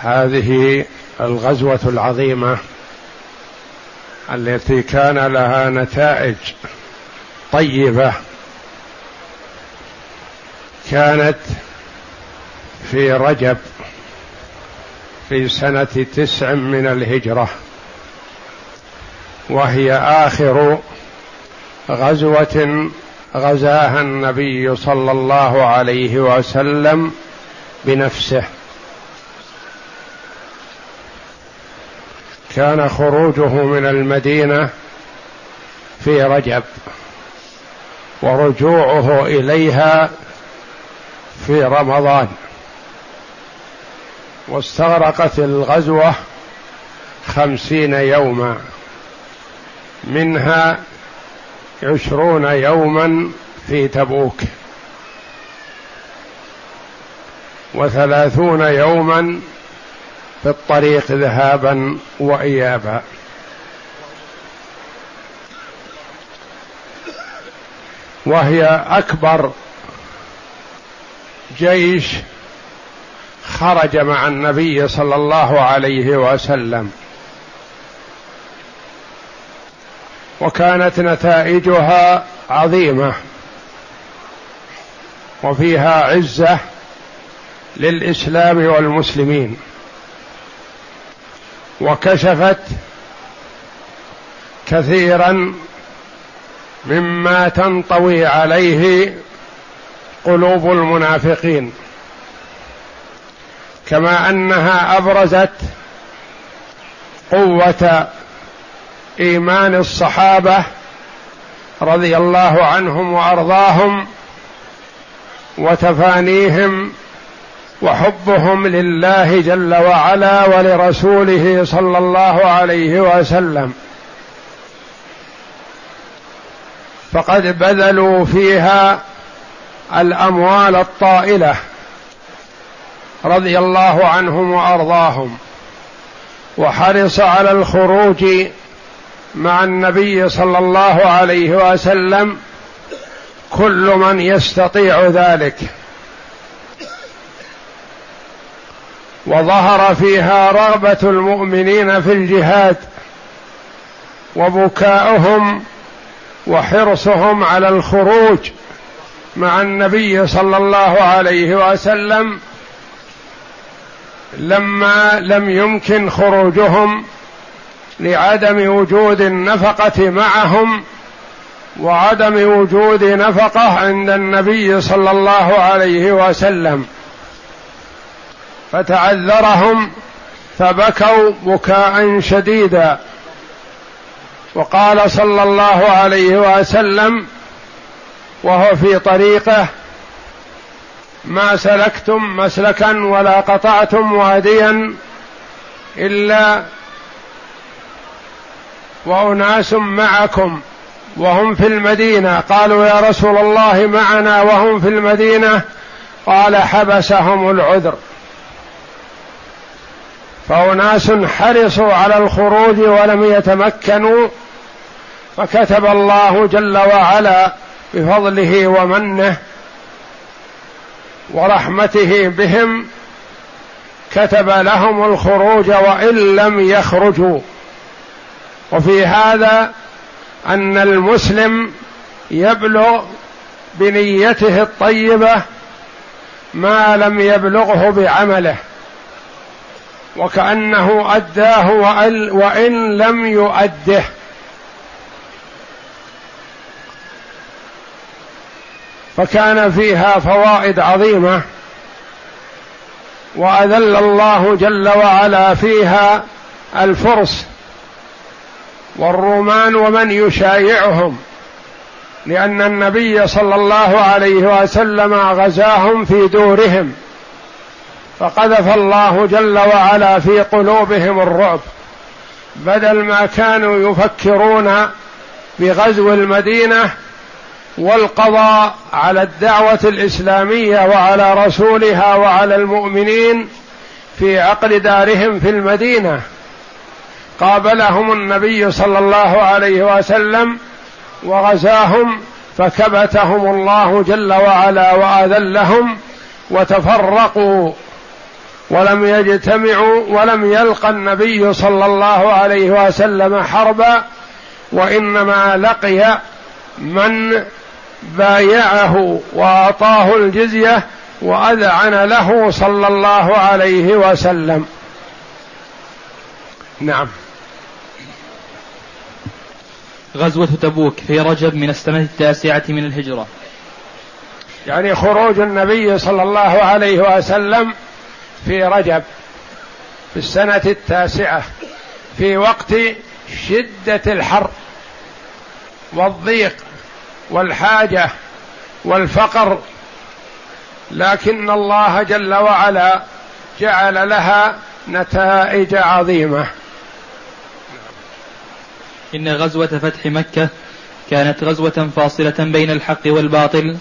هذه الغزوة العظيمة التي كان لها نتائج طيبة كانت في رجب في سنة تسع من الهجرة وهي آخر غزوة غزاها النبي صلى الله عليه وسلم بنفسه. كان خروجه من المدينة في رجب ورجوعه إليها في رمضان. واستغرقت الغزوة خمسين يوما منها عشرون يوما في تبوك وثلاثون يوما في الطريق ذهابا وايابا. وهي أكبر جيش خرج مع النبي صلى الله عليه وسلم. وكانت نتائجها عظيمة وفيها عزة للإسلام والمسلمين. وكشفت كثيرا مما تنطوي عليه قلوب المنافقين. كما أنها أبرزت قوة إيمان الصحابة رضي الله عنهم وأرضاهم وتفانيهم وحبهم لله جل وعلا ولرسوله صلى الله عليه وسلم. فقد بذلوا فيها الأموال الطائلة رضي الله عنهم وأرضاهم. وحرص على الخروج مع النبي صلى الله عليه وسلم كل من يستطيع ذلك. وظهر فيها رغبة المؤمنين في الجهاد وبكاؤهم وحرصهم على الخروج مع النبي صلى الله عليه وسلم لما لم يمكن خروجهم لعدم وجود النفقة معهم وعدم وجود نفقة عند النبي صلى الله عليه وسلم. فتعذرهم فبكوا بكاء شديدا. وقال صلى الله عليه وسلم وهو في طريقه ما سلكتم مسلكا ولا قطعتم واديا إلا وأناس معكم وهم في المدينة. قالوا يا رسول الله معنا وهم في المدينة. قال حبسهم العذر. فأناس حرصوا على الخروج ولم يتمكنوا. فكتب الله جل وعلا بفضله ومنه ورحمته بهم كتب لهم الخروج وإن لم يخرجوا. وفي هذا أن المسلم يبلغ بنيته الطيبة ما لم يبلغه بعمله. وكأنه أداه وإن لم يؤده. فكان فيها فوائد عظيمة. وأذل الله جل وعلا فيها الفرس. والرومان ومن يشايعهم. لأن النبي صلى الله عليه وسلم غزاهم في دورهم. فقذف الله جل وعلا في قلوبهم الرعب. بدل ما كانوا يفكرون بغزو المدينة والقضاء على الدعوة الإسلامية وعلى رسولها وعلى المؤمنين في عقل دارهم في المدينة قابلهم النبي صلى الله عليه وسلم وغزاهم فكبتهم الله جل وعلا وآذلهم وتفرقوا ولم يجتمعوا ولم يلقى النبي صلى الله عليه وسلم حربا وإنما لقي من بايعه وأعطاه الجزية وأذعن له صلى الله عليه وسلم. نعم. غزوة تبوك في رجب من السنة التاسعة من الهجرة. يعني خروج النبي صلى الله عليه وسلم في رجب في السنة التاسعة في وقت شدة الحر والضيق والحاجة والفقر. لكن الله جل وعلا جعل لها نتائج عظيمة. إن غزوة فتح مكة كانت غزوة فاصلة بين الحق والباطل.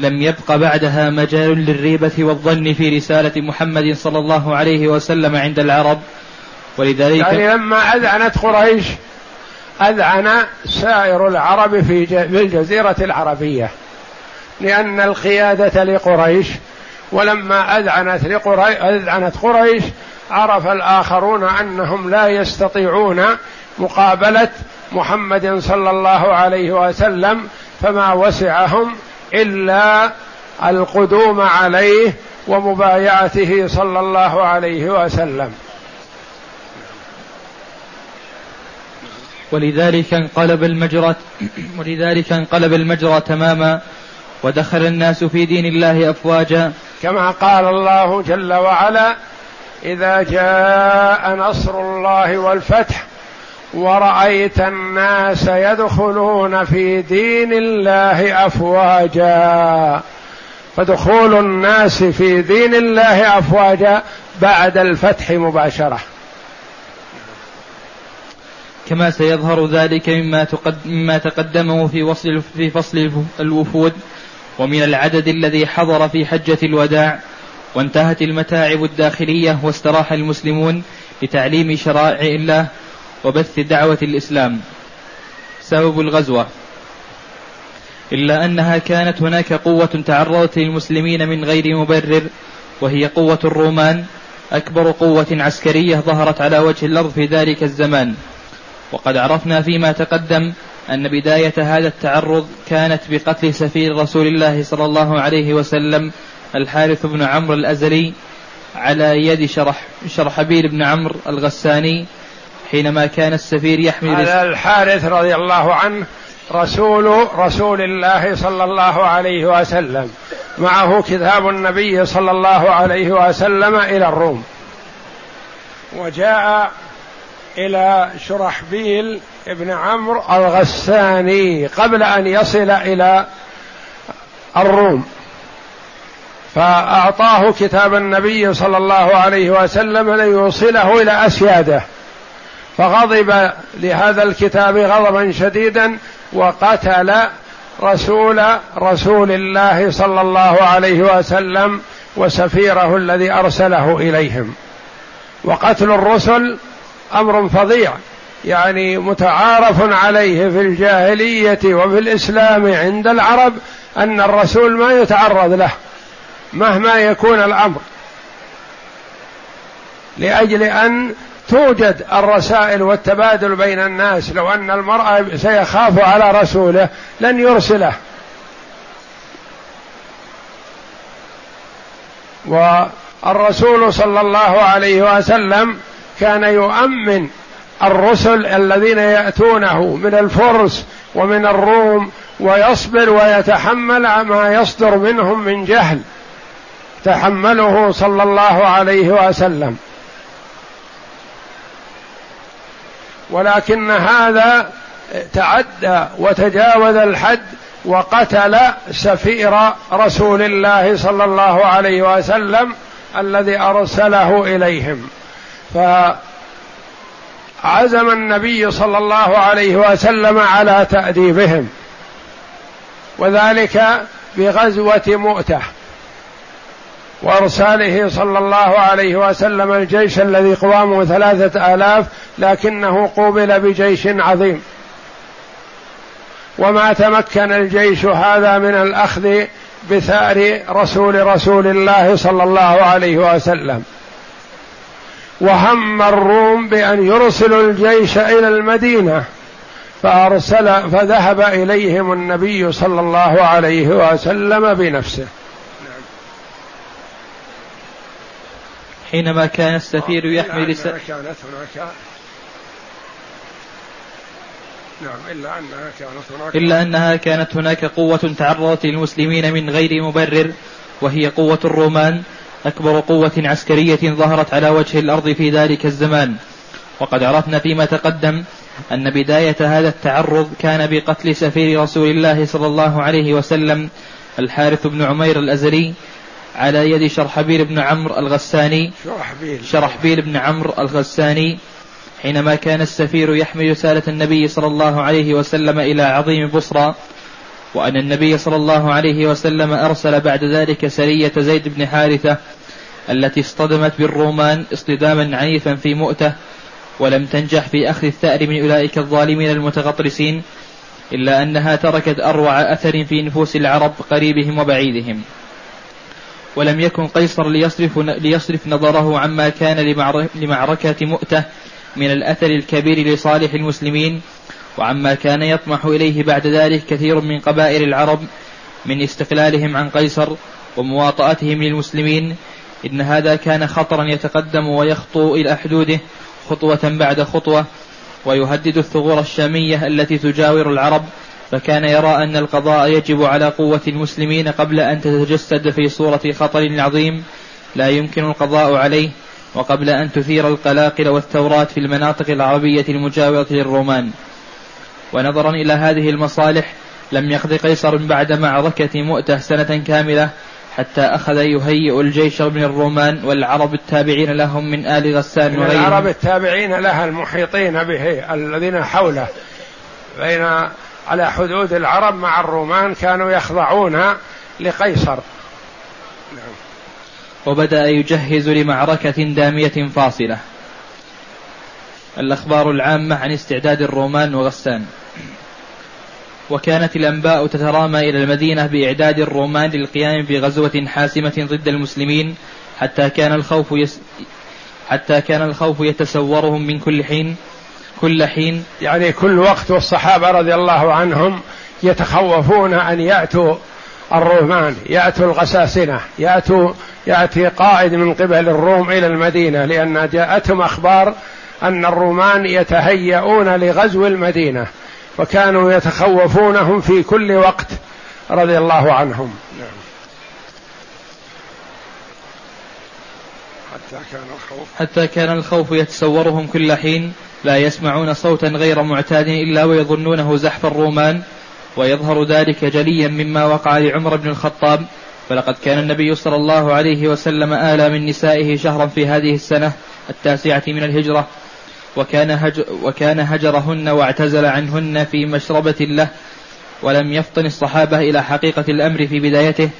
لم يبق بعدها مجال للريبة والظن في رسالة محمد صلى الله عليه وسلم عند العرب. ولذلك يعني لما أذعنت قريش أذعن سائر العرب في الجزيرة العربية لأن القيادة لقريش ولما أذعنت لقريش أذعنت قريش عرف الآخرون أنهم لا يستطيعون مقابلة محمد صلى الله عليه وسلم فما وسعهم إلا القدوم عليه ومبايعته صلى الله عليه وسلم. ولذلك انقلب المجرى ولذلك انقلب المجرى تماما ودخل الناس في دين الله أفواجا. كما قال الله جل وعلا إذا جاء نصر الله والفتح ورأيت الناس يدخلون في دين الله أفواجا. فدخول الناس في دين الله أفواجا بعد الفتح مباشرة. كما سيظهر ذلك مما, مما تقدمه في وصل في فصل الوفود ومن العدد الذي حضر في حجة الوداع وانتهت المتاعب الداخلية واستراح المسلمون لتعليم شرائع الله وبث دعوة الإسلام. سبب الغزوة. إلا أنها كانت هناك قوة تعرضت للمسلمين من غير مبرر وهي قوة الرومان. أكبر قوة عسكرية ظهرت على وجه الأرض في ذلك الزمان. وقد عرفنا فيما تقدم أن بداية هذا التعرض كانت بقتل سفير رسول الله صلى الله عليه وسلم الحارث بن عمرو الأزلي على يد شرح شرحبيل بن عمرو الغساني. حينما كان السفير يحمل هذا الحارث رضي الله عنه رسول رسول الله صلى الله عليه وسلم. معه كتاب النبي صلى الله عليه وسلم إلى الروم. وجاء إلى شرحبيل ابن عمرو الغساني قبل أن يصل إلى الروم. فأعطاه كتاب النبي صلى الله عليه وسلم ليوصله إلى أسياده. فغضب لهذا الكتاب غضبا شديدا وقتل رسول رسول الله صلى الله عليه وسلم وسفيره الذي أرسله إليهم. وقتل الرسل أمر فظيع يعني متعارف عليه في الجاهلية وفي الإسلام عند العرب أن الرسول ما يتعرض له مهما يكون الأمر لأجل أن توجد الرسائل والتبادل بين الناس. لو أن المرء سيخاف على رسوله لن يرسله. والرسول صلى الله عليه وسلم كان يؤمن الرسل الذين يأتونه من الفرس ومن الروم ويصبر ويتحمل ما يصدر منهم من جهل. تحمله صلى الله عليه وسلم. ولكن هذا تعدى وتجاوز الحد وقتل سفير رسول الله صلى الله عليه وسلم الذي أرسله إليهم. فعزم النبي صلى الله عليه وسلم على تأديبهم وذلك بغزوة مؤتة. وأرساله صلى الله عليه وسلم الجيش الذي قوامه ثلاثة آلاف لكنه قوبل بجيش عظيم. وما تمكن الجيش هذا من الأخذ بثأر رسول رسول الله صلى الله عليه وسلم. وهم الروم بأن يرسلوا الجيش إلى المدينة فأرسل فذهب إليهم النبي صلى الله عليه وسلم بنفسه. حينما كان السفير يحمل رسالة كانت هناك نعم إلا أنها كانت هناك إلا أنها كانت هناك قوة تعرضت للمسلمين من غير مبرر وهي قوة الرومان أكبر قوة عسكرية ظهرت على وجه الأرض في ذلك الزمان. وقد عرفنا فيما تقدم أن بداية هذا التعرض كان بقتل سفير رسول الله صلى الله عليه وسلم الحارث بن عمير الأزلي على يد شرحبيل بن عمرو الغساني. شرحبيل شرحبيل بن عمرو الغساني. حينما كان السفير يحمل رسالة النبي صلى الله عليه وسلم إلى عظيم بصرى وأن النبي صلى الله عليه وسلم أرسل بعد ذلك سرية زيد بن حارثة التي اصطدمت بالرومان اصطداما عنيفا في مؤتة ولم تنجح في أخذ الثأر من أولئك الظالمين المتغطرسين إلا أنها تركت أروع أثر في نفوس العرب قريبهم وبعيدهم. ولم يكن قيصر ليصرف, ليصرف نظره عما كان لمعركة مؤتة من الأثر الكبير لصالح المسلمين وعما كان يطمح إليه بعد ذلك كثير من قبائل العرب من استقلالهم عن قيصر ومواطأتهم للمسلمين. إن هذا كان خطرا يتقدم ويخطو إلى حدوده خطوة بعد خطوة ويهدد الثغور الشامية التي تجاور العرب فكان يرى أن القضاء يجب على قوة المسلمين قبل أن تتجسد في صورة خطر عظيم لا يمكن القضاء عليه وقبل أن تثير القلاقل والثورات في المناطق العربية المجاورة للرومان. ونظرا إلى هذه المصالح لم يقض قيصر بعد معركة مؤتة سنة كاملة حتى أخذ يهيئ الجيش من الرومان والعرب التابعين لهم من آل غسان وغيرهم. العرب التابعين لها المحيطين به الذين حوله بين على حدود العرب مع الرومان كانوا يخضعون لقيصر. نعم. وبدأ يجهز لمعركة دامية فاصلة. الأخبار العامة عن استعداد الرومان وغسان. وكانت الأنباء تترامى إلى المدينة بإعداد الرومان للقيام بغزوة حاسمة ضد المسلمين حتى كان الخوف يس حتى كان الخوف يتسورهم من كل حين كل حين يعني كل وقت والصحابة رضي الله عنهم يتخوفون أن يأتوا الرومان يأتوا الغساسنة يأتوا يأتي قائد من قبل الروم إلى المدينة لأن جاءتهم أخبار أن الرومان يتهيئون لغزو المدينة فكانوا يتخوفونهم في كل وقت رضي الله عنهم نعم. حتى كان الخوف حتى كان الخوف يتسورهم كل حين لا يسمعون صوتا غير معتاد إلا ويظنونه زحف الرومان ويظهر ذلك جليا مما وقع لعمر بن الخطاب. فلقد كان النبي صلى الله عليه وسلم آلى من نسائه شهرا في هذه السنة التاسعة من الهجرة. وكان, هج وكان هجرهن واعتزل عنهن في مشربة له ولم يفطن الصحابة إلى حقيقة الأمر في بدايته.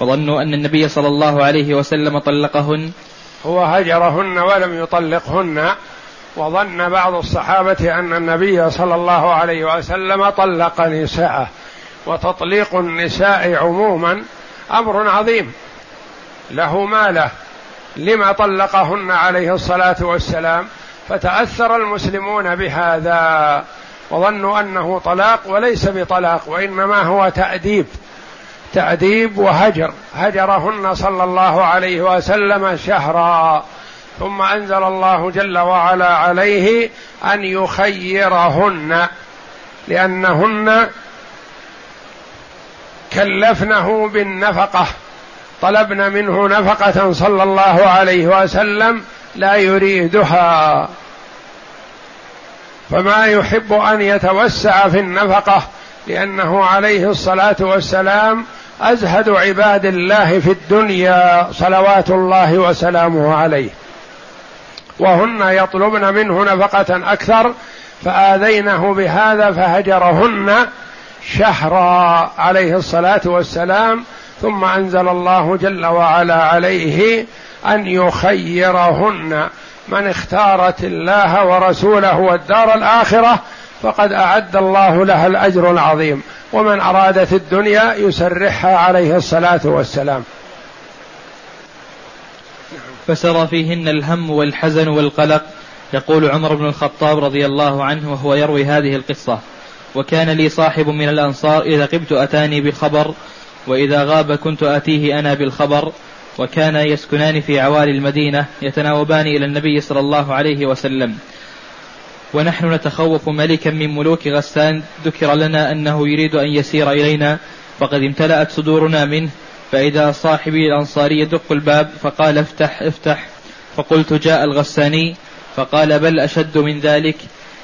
وظنوا أن النبي صلى الله عليه وسلم طلقهن. هو هجرهن ولم يطلقهن. وظن بعض الصحابة أن النبي صلى الله عليه وسلم طلق نساءه وتطليق النساء عموما أمر عظيم. له ماله. لما طلقهن عليه الصلاة والسلام؟ فتأثر المسلمون بهذا وظنوا أنه طلاق وليس بطلاق وإنما هو تأديب. تأديب وهجر. هجرهن صلى الله عليه وسلم شهرا. ثم أنزل الله جل وعلا عليه أن يخيرهن لأنهن كلفنه بالنفقة طلبن منه نفقة صلى الله عليه وسلم لا يريدها. فما يحب أن يتوسع في النفقة لأنه عليه الصلاة والسلام أزهد عباد الله في الدنيا صلوات الله وسلامه عليه. وهن يطلبن منه نفقة أكثر فآذينه بهذا فهجرهن شهرا عليه الصلاة والسلام ثم أنزل الله جل وعلا عليه أن يخيرهن. من اختارت الله ورسوله والدار الآخرة فقد أعد الله لها الأجر العظيم ومن أرادت الدنيا يسرحها عليه الصلاة والسلام. فسرى فيهن الهم والحزن والقلق. يقول عمر بن الخطاب رضي الله عنه وهو يروي هذه القصة. وكان لي صاحب من الأنصار إذا قبت أتاني بالخبر وإذا غاب كنت أتيه أنا بالخبر. وكان يسكنان في عوالي المدينة يتناوبان إلى النبي صلى الله عليه وسلم. ونحن نتخوف ملكا من ملوك غسان ذكر لنا أنه يريد أن يسير إلينا فقد امتلأت صدورنا منه. فإذا صاحبي الأنصاري يدق الباب فقال افتح افتح. فقلت جاء الغساني فقال بل أشد من ذلك.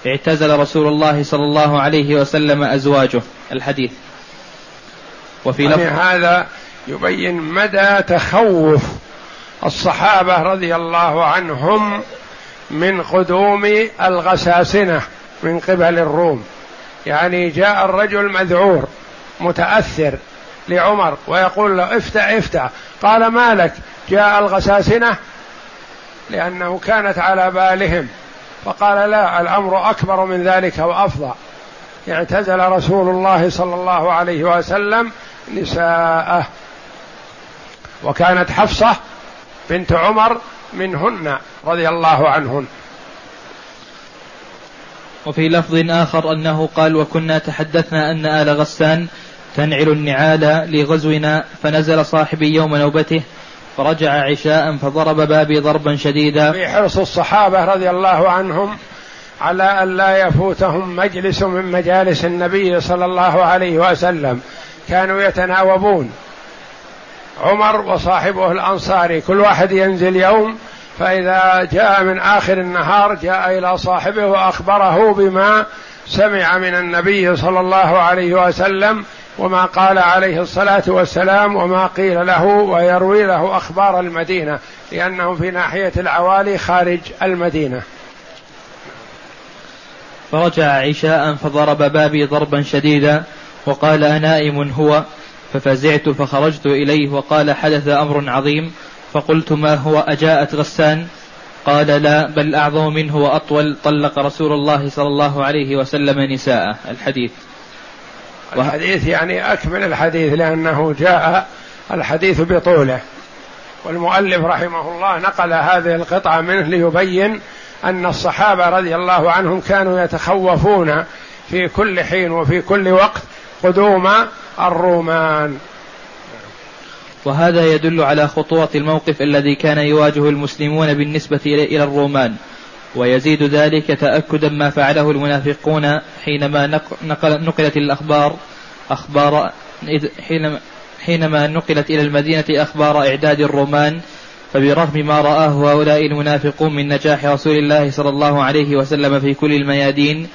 اعتزل رسول الله صلى الله عليه وسلم أزواجه. الحديث. وفي يعني هذا يبين مدى تخوف الصحابة رضي الله عنهم من قدوم الغساسنة من قبل الروم. يعني جاء الرجل مذعور متأثر لعمر ويقول له افتح افتح. قال ما لك؟ جاء الغساسنة لأنه كانت على بالهم. فقال لا الأمر أكبر من ذلك وأفضل. اعتزل رسول الله صلى الله عليه وسلم نساءه. وكانت حفصة بنت عمر منهن رضي الله عنهن. وفي لفظ آخر أنه قال وكنا تحدثنا أن آل غسان تنعل النعال لغزونا فنزل صاحبي يوم نوبته فرجع عشاء فضرب بابي ضربا شديدا. في حرص الصحابة رضي الله عنهم على أن لا يفوتهم مجلس من مجالس النبي صلى الله عليه وسلم. كانوا يتناوبون. عمر وصاحبه الأنصاري كل واحد ينزل يوم فإذا جاء من آخر النهار جاء إلى صاحبه وأخبره بما سمع من النبي صلى الله عليه وسلم وما قال عليه الصلاة والسلام وما قيل له ويروي له أخبار المدينة لأنه في ناحية العوالي خارج المدينة. فرجع عشاء فضرب بابي ضربا شديدا وقال أنائم هو؟ ففزعت فخرجت إليه وقال حدث أمر عظيم فقلت ما هو؟ أجاءت غسان؟ قال لا بل أعظم منه وأطول طلق رسول الله صلى الله عليه وسلم نساءه. الحديث. الحديث يعني أكمل الحديث لأنه جاء الحديث بطوله. والمؤلف رحمه الله نقل هذه القطعة منه ليبين أن الصحابة رضي الله عنهم كانوا يتخوفون في كل حين وفي كل وقت قدوم الرومان. وهذا يدل على خطورة الموقف الذي كان يواجه المسلمون بالنسبة إلى الرومان. ويزيد ذلك تأكدا ما فعله المنافقون حينما نقل نقلت الأخبار أخبار حينما نقلت إلى المدينة أخبار إعداد الرومان فبرغم ما رآه هؤلاء المنافقون من نجاح رسول الله صلى الله عليه وسلم في كل الميادين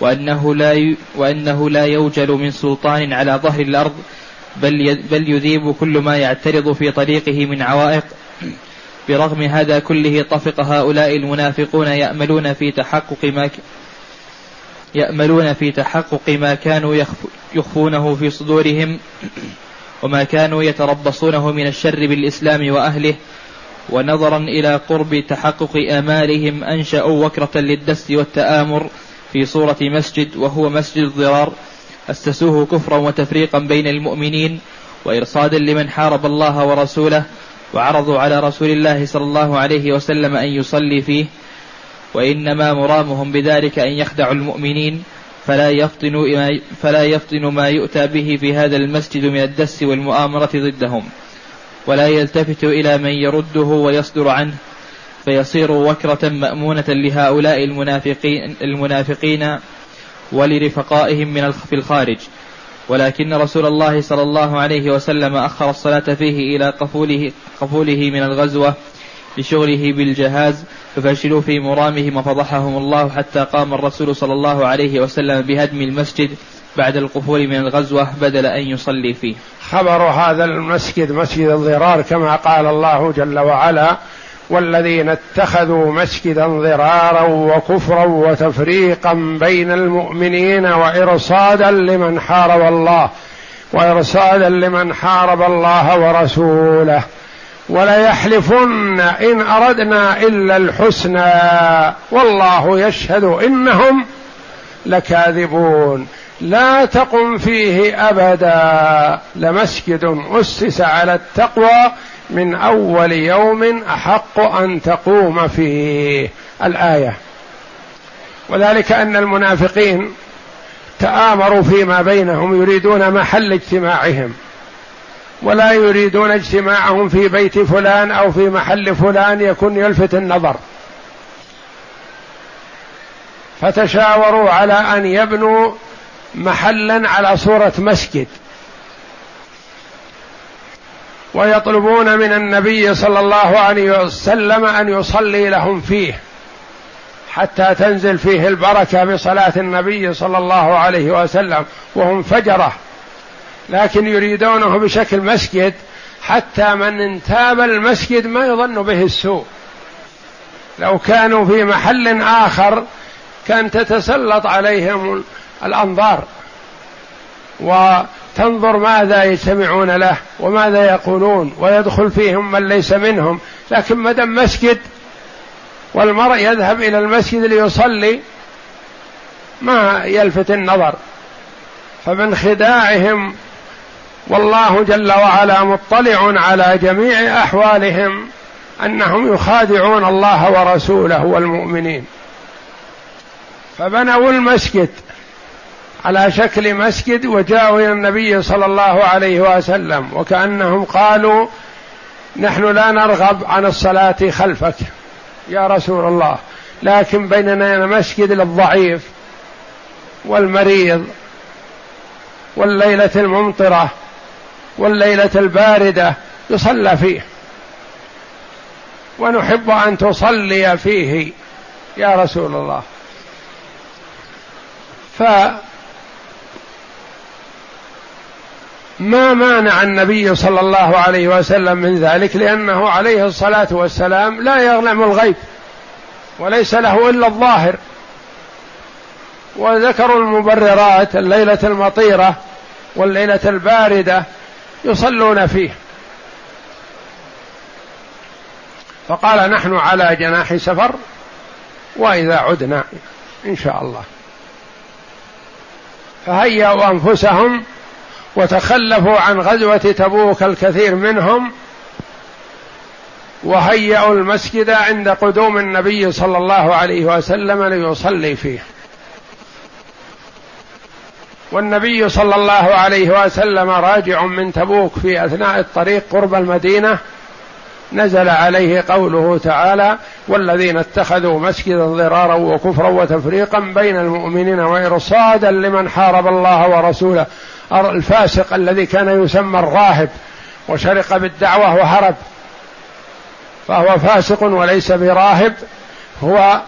وأنه لا وأنه لا يوجل من سلطان على ظهر الأرض بل بل يذيب كل ما يعترض في طريقه من عوائق. برغم هذا كله طفق هؤلاء المنافقون يأملون في تحقق ما يأملون في تحقق ما كانوا يخفونه في صدورهم وما كانوا يتربصونه من الشر بالإسلام وأهله ونظرا إلى قرب تحقق آمالهم أنشأوا وكرة للدس والتآمر في صورة مسجد وهو مسجد الضرار أسسوه كفرا وتفريقا بين المؤمنين وإرصادا لمن حارب الله ورسوله وعرضوا على رسول الله صلى الله عليه وسلم أن يصلي فيه وإنما مرامهم بذلك أن يخدعوا المؤمنين فلا يفطنوا فلا يفطن ما يؤتى به في هذا المسجد من الدس والمؤامرة ضدهم ولا يلتفت إلى من يرده ويصدر عنه فيصير وكرة مأمونة لهؤلاء المنافقين المنافقين ولرفقائهم من في الخارج. ولكن رسول الله صلى الله عليه وسلم أخر الصلاة فيه إلى قفوله, قفوله من الغزوة لشغله بالجهاز ففشلوا في مرامهم وفضحهم الله حتى قام الرسول صلى الله عليه وسلم بهدم المسجد بعد القفول من الغزوة بدل أن يصلي فيه. خبر هذا المسجد مسجد الضرار كما قال الله جل وعلا والذين اتخذوا مسجدا ضرارا وكفرا وتفريقا بين المؤمنين وإرصادا لمن حارب الله وإرصادا لمن حارب الله ورسوله. وليحلفن إن أردنا إلا الحسنى والله يشهد إنهم لكاذبون. لا تقم فيه أبدا لمسجد أسس على التقوى من أول يوم أحق أن تقوم فيه الآية. وذلك أن المنافقين تآمروا فيما بينهم يريدون محل اجتماعهم ولا يريدون اجتماعهم في بيت فلان أو في محل فلان يكون يلفت النظر. فتشاوروا على أن يبنوا محلا على صورة مسجد. ويطلبون من النبي صلى الله عليه وسلم أن يصلي لهم فيه حتى تنزل فيه البركة بصلاة النبي صلى الله عليه وسلم وهم فجرة. لكن يريدونه بشكل مسجد حتى من انتاب المسجد ما يظن به السوء. لو كانوا في محل آخر كان تتسلط عليهم الأنظار. وتنظر ماذا يجتمعون له وماذا يقولون ويدخل فيهم من ليس منهم. لكن ما مسجد والمرء يذهب إلى المسجد ليصلي ما يلفت النظر. فمن خداعهم والله جل وعلا مطلع على جميع أحوالهم أنهم يخادعون الله ورسوله والمؤمنين. فبنوا المسجد. على شكل مسجد وجاءوا إلى النبي صلى الله عليه وسلم وكأنهم قالوا نحن لا نرغب عن الصلاة خلفك يا رسول الله لكن بيننا مسجد للضعيف والمريض والليلة الممطرة والليلة الباردة يصلى فيه. ونحب أن تصلي فيه يا رسول الله. ف ما مانع النبي صلى الله عليه وسلم من ذلك لأنه عليه الصلاة والسلام لا يعلم الغيب وليس له إلا الظاهر. وذكروا المبررات الليلة المطيرة والليلة الباردة يصلون فيه. فقال نحن على جناح سفر وإذا عدنا إن شاء الله. فهيأوا أنفسهم وتخلفوا عن غزوة تبوك الكثير منهم وهيأوا المسجد عند قدوم النبي صلى الله عليه وسلم ليصلي فيه. والنبي صلى الله عليه وسلم راجع من تبوك في أثناء الطريق قرب المدينة. نزل عليه قوله تعالى والذين اتخذوا مسجدا ضرارا وكفرا وتفريقا بين المؤمنين وإرصادا لمن حارب الله ورسوله الفاسق الذي كان يسمى الراهب وشرق بالدعوة وهرب فهو فاسق وليس براهب هو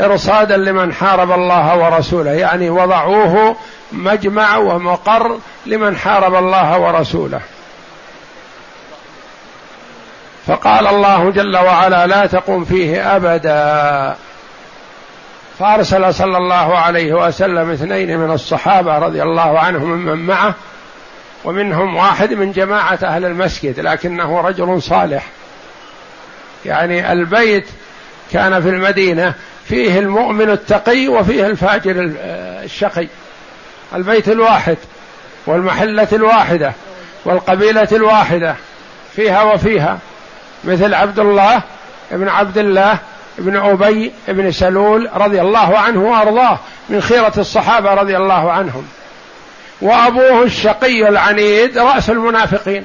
إرصادا لمن حارب الله ورسوله يعني وضعوه مجمع ومقر لمن حارب الله ورسوله. فقال الله جل وعلا لا تقم فيه أبدا. فأرسل صلى الله عليه وسلم اثنين من الصحابة رضي الله عنهم ممن معه ومنهم واحد من جماعة أهل المسجد لكنه رجل صالح. يعني البيت كان في المدينة فيه المؤمن التقي وفيه الفاجر الشقي. البيت الواحد والمحلة الواحدة والقبيلة الواحدة فيها وفيها مثل عبد الله ابن عبد الله ابن أبي ابن سلول رضي الله عنه وأرضاه من خيرة الصحابة رضي الله عنهم. وأبوه الشقي العنيد رأس المنافقين.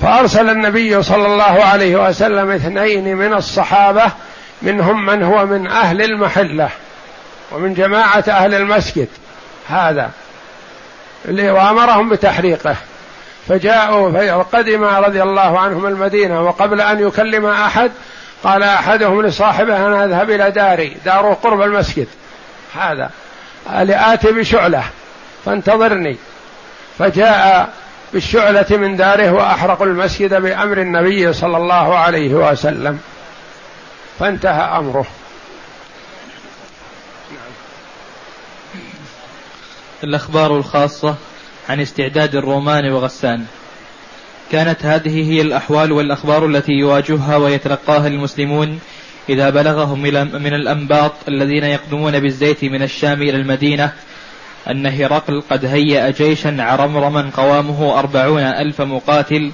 فأرسل النبي صلى الله عليه وسلم اثنين من الصحابة منهم من هو من أهل المحلة ومن جماعة أهل المسجد. هذا. اللي وأمرهم بتحريقه. فجاءوا وقدم رضي الله عنهم المدينة وقبل أن يكلم أحد قال أحدهم لصاحبه أنا أذهب إلى داري داره قرب المسجد. هذا. لآتي بشعلة فانتظرني. فجاء بالشعلة من داره وأحرقوا المسجد بأمر النبي صلى الله عليه وسلم. فانتهى أمره. الأخبار الخاصة؟ عن استعداد الرومان وغسان. كانت هذه هي الأحوال والأخبار التي يواجهها ويتلقاها المسلمون إذا بلغهم من الأنباط الذين يقدمون بالزيت من الشام إلى المدينة أن هرقل قد هيأ جيشا عرمرما قوامه أربعون ألف مقاتل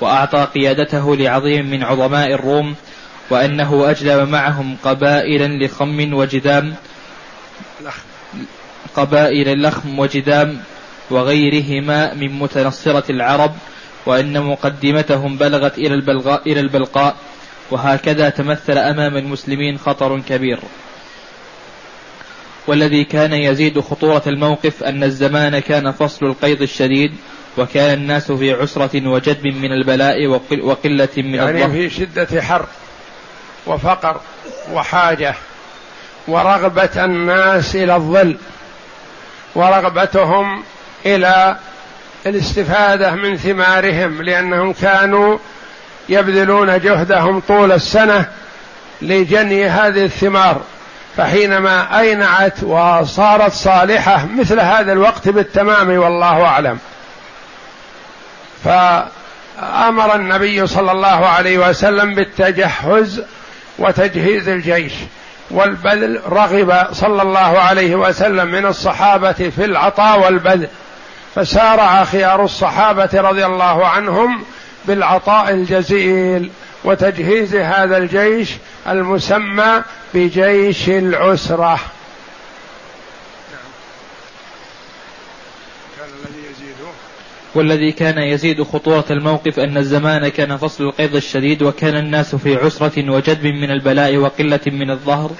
وأعطى قيادته لعظيم من عظماء الروم وأنه أجلب معهم قبائلا لخم وجدام قبائل لخم وجدام وغيرهما من متنصرة العرب وأن مقدمتهم بلغت إلى البلغاء إلى البلقاء وهكذا تمثل أمام المسلمين خطر كبير. والذي كان يزيد خطورة الموقف أن الزمان كان فصل القيض الشديد وكان الناس في عسرة وجدب من البلاء وقلة من يعني الضغط في شدة حر وفقر وحاجة ورغبة الناس إلى الظل ورغبتهم إلى الاستفادة من ثمارهم لأنهم كانوا يبذلون جهدهم طول السنة لجني هذه الثمار. فحينما أينعت وصارت صالحة مثل هذا الوقت بالتمام والله أعلم. فأمر النبي صلى الله عليه وسلم بالتجهز وتجهيز الجيش والبذل رغب صلى الله عليه وسلم من الصحابة في العطاء والبذل. فسارع خيار الصحابة رضي الله عنهم بالعطاء الجزيل وتجهيز هذا الجيش المسمى بجيش العسرة. والذي كان يزيد خطورة الموقف أن الزمان كان فصل القيض الشديد وكان الناس في عسرة وجدب من البلاء وقلة من الظهر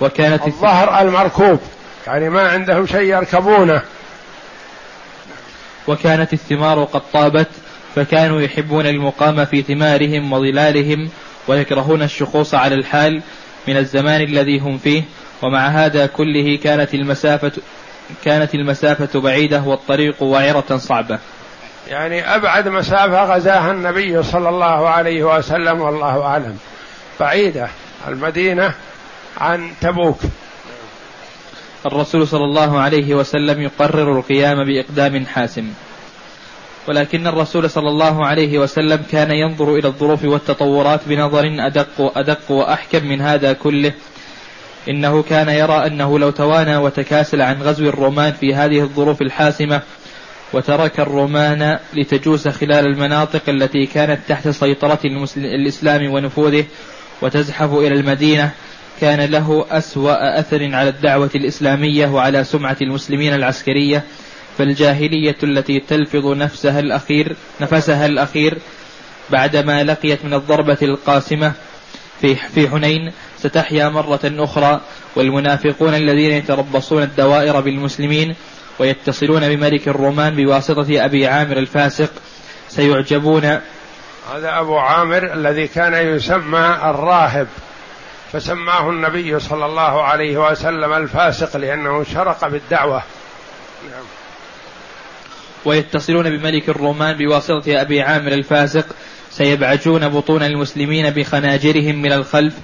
وكانت الظهر المركوب يعني ما عندهم شيء يركبونه. وكانت الثمار قد طابت فكانوا يحبون المقام في ثمارهم وظلالهم ويكرهون الشخوص على الحال من الزمان الذي هم فيه. ومع هذا كله كانت المسافة كانت المسافة بعيدة والطريق وعرة صعبة. يعني أبعد مسافة غزاها النبي صلى الله عليه وسلم والله أعلم. بعيدة المدينة عن تبوك. الرسول صلى الله عليه وسلم يقرر القيام بإقدام حاسم. ولكن الرسول صلى الله عليه وسلم كان ينظر إلى الظروف والتطورات بنظر أدق أدق وأحكم من هذا كله. إنه كان يرى أنه لو توانى وتكاسل عن غزو الرومان في هذه الظروف الحاسمة وترك الرومان لتجوس خلال المناطق التي كانت تحت سيطرة الإسلام ونفوذه وتزحف إلى المدينة كان له أسوأ أثر على الدعوة الإسلامية وعلى سمعة المسلمين العسكرية فالجاهلية التي تلفظ نفسها الأخير نفسها الأخير بعدما لقيت من الضربة القاسمة في في حنين ستحيا مرة أخرى والمنافقون الذين يتربصون الدوائر بالمسلمين ويتصلون بملك الرومان بواسطة أبي عامر الفاسق سيعجبون. هذا أبو عامر الذي كان يسمى الراهب. فسماه النبي صلى الله عليه وسلم الفاسق لأنه شرق بالدعوة. نعم. ويتصلون بملك الرومان بواسطة أبي عامر الفاسق سيبعجون بطون المسلمين بخناجرهم من الخلف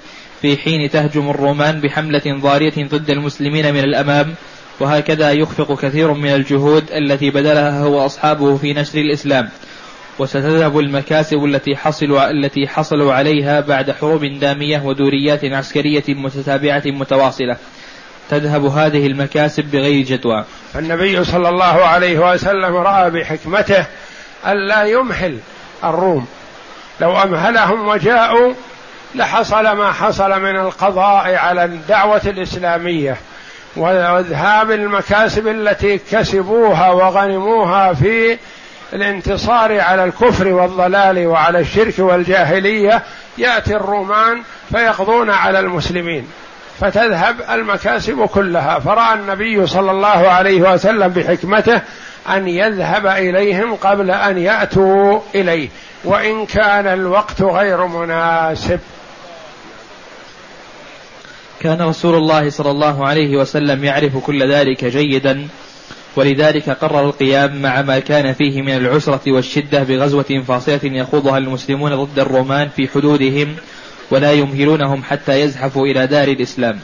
في حين تهجم الرومان بحملة ضارية ضد المسلمين من الأمام وهكذا يخفق كثير من الجهود التي بذلها هو وأصحابه في نشر الإسلام. وستذهب المكاسب التي حصلوا التي حصلوا عليها بعد حروب دامية ودوريات عسكرية متتابعة متواصلة. تذهب هذه المكاسب بغير جدوى. النبي صلى الله عليه وسلم رأى بحكمته الا يمهل الروم. لو أمهلهم وجاءوا لحصل ما حصل من القضاء على الدعوة الإسلامية وإذهاب المكاسب التي كسبوها وغنموها في الانتصار على الكفر والضلال وعلى الشرك والجاهلية يأتي الرومان فيقضون على المسلمين. فتذهب المكاسب كلها. فرأى النبي صلى الله عليه وسلم بحكمته أن يذهب إليهم قبل أن يأتوا إليه. وإن كان الوقت غير مناسب. كان رسول الله صلى الله عليه وسلم يعرف كل ذلك جيدا. ولذلك قرر القيام مع ما كان فيه من العسرة والشدة بغزوة فاصلة يخوضها المسلمون ضد الرومان في حدودهم ولا يمهلونهم حتى يزحفوا إلى دار الإسلام.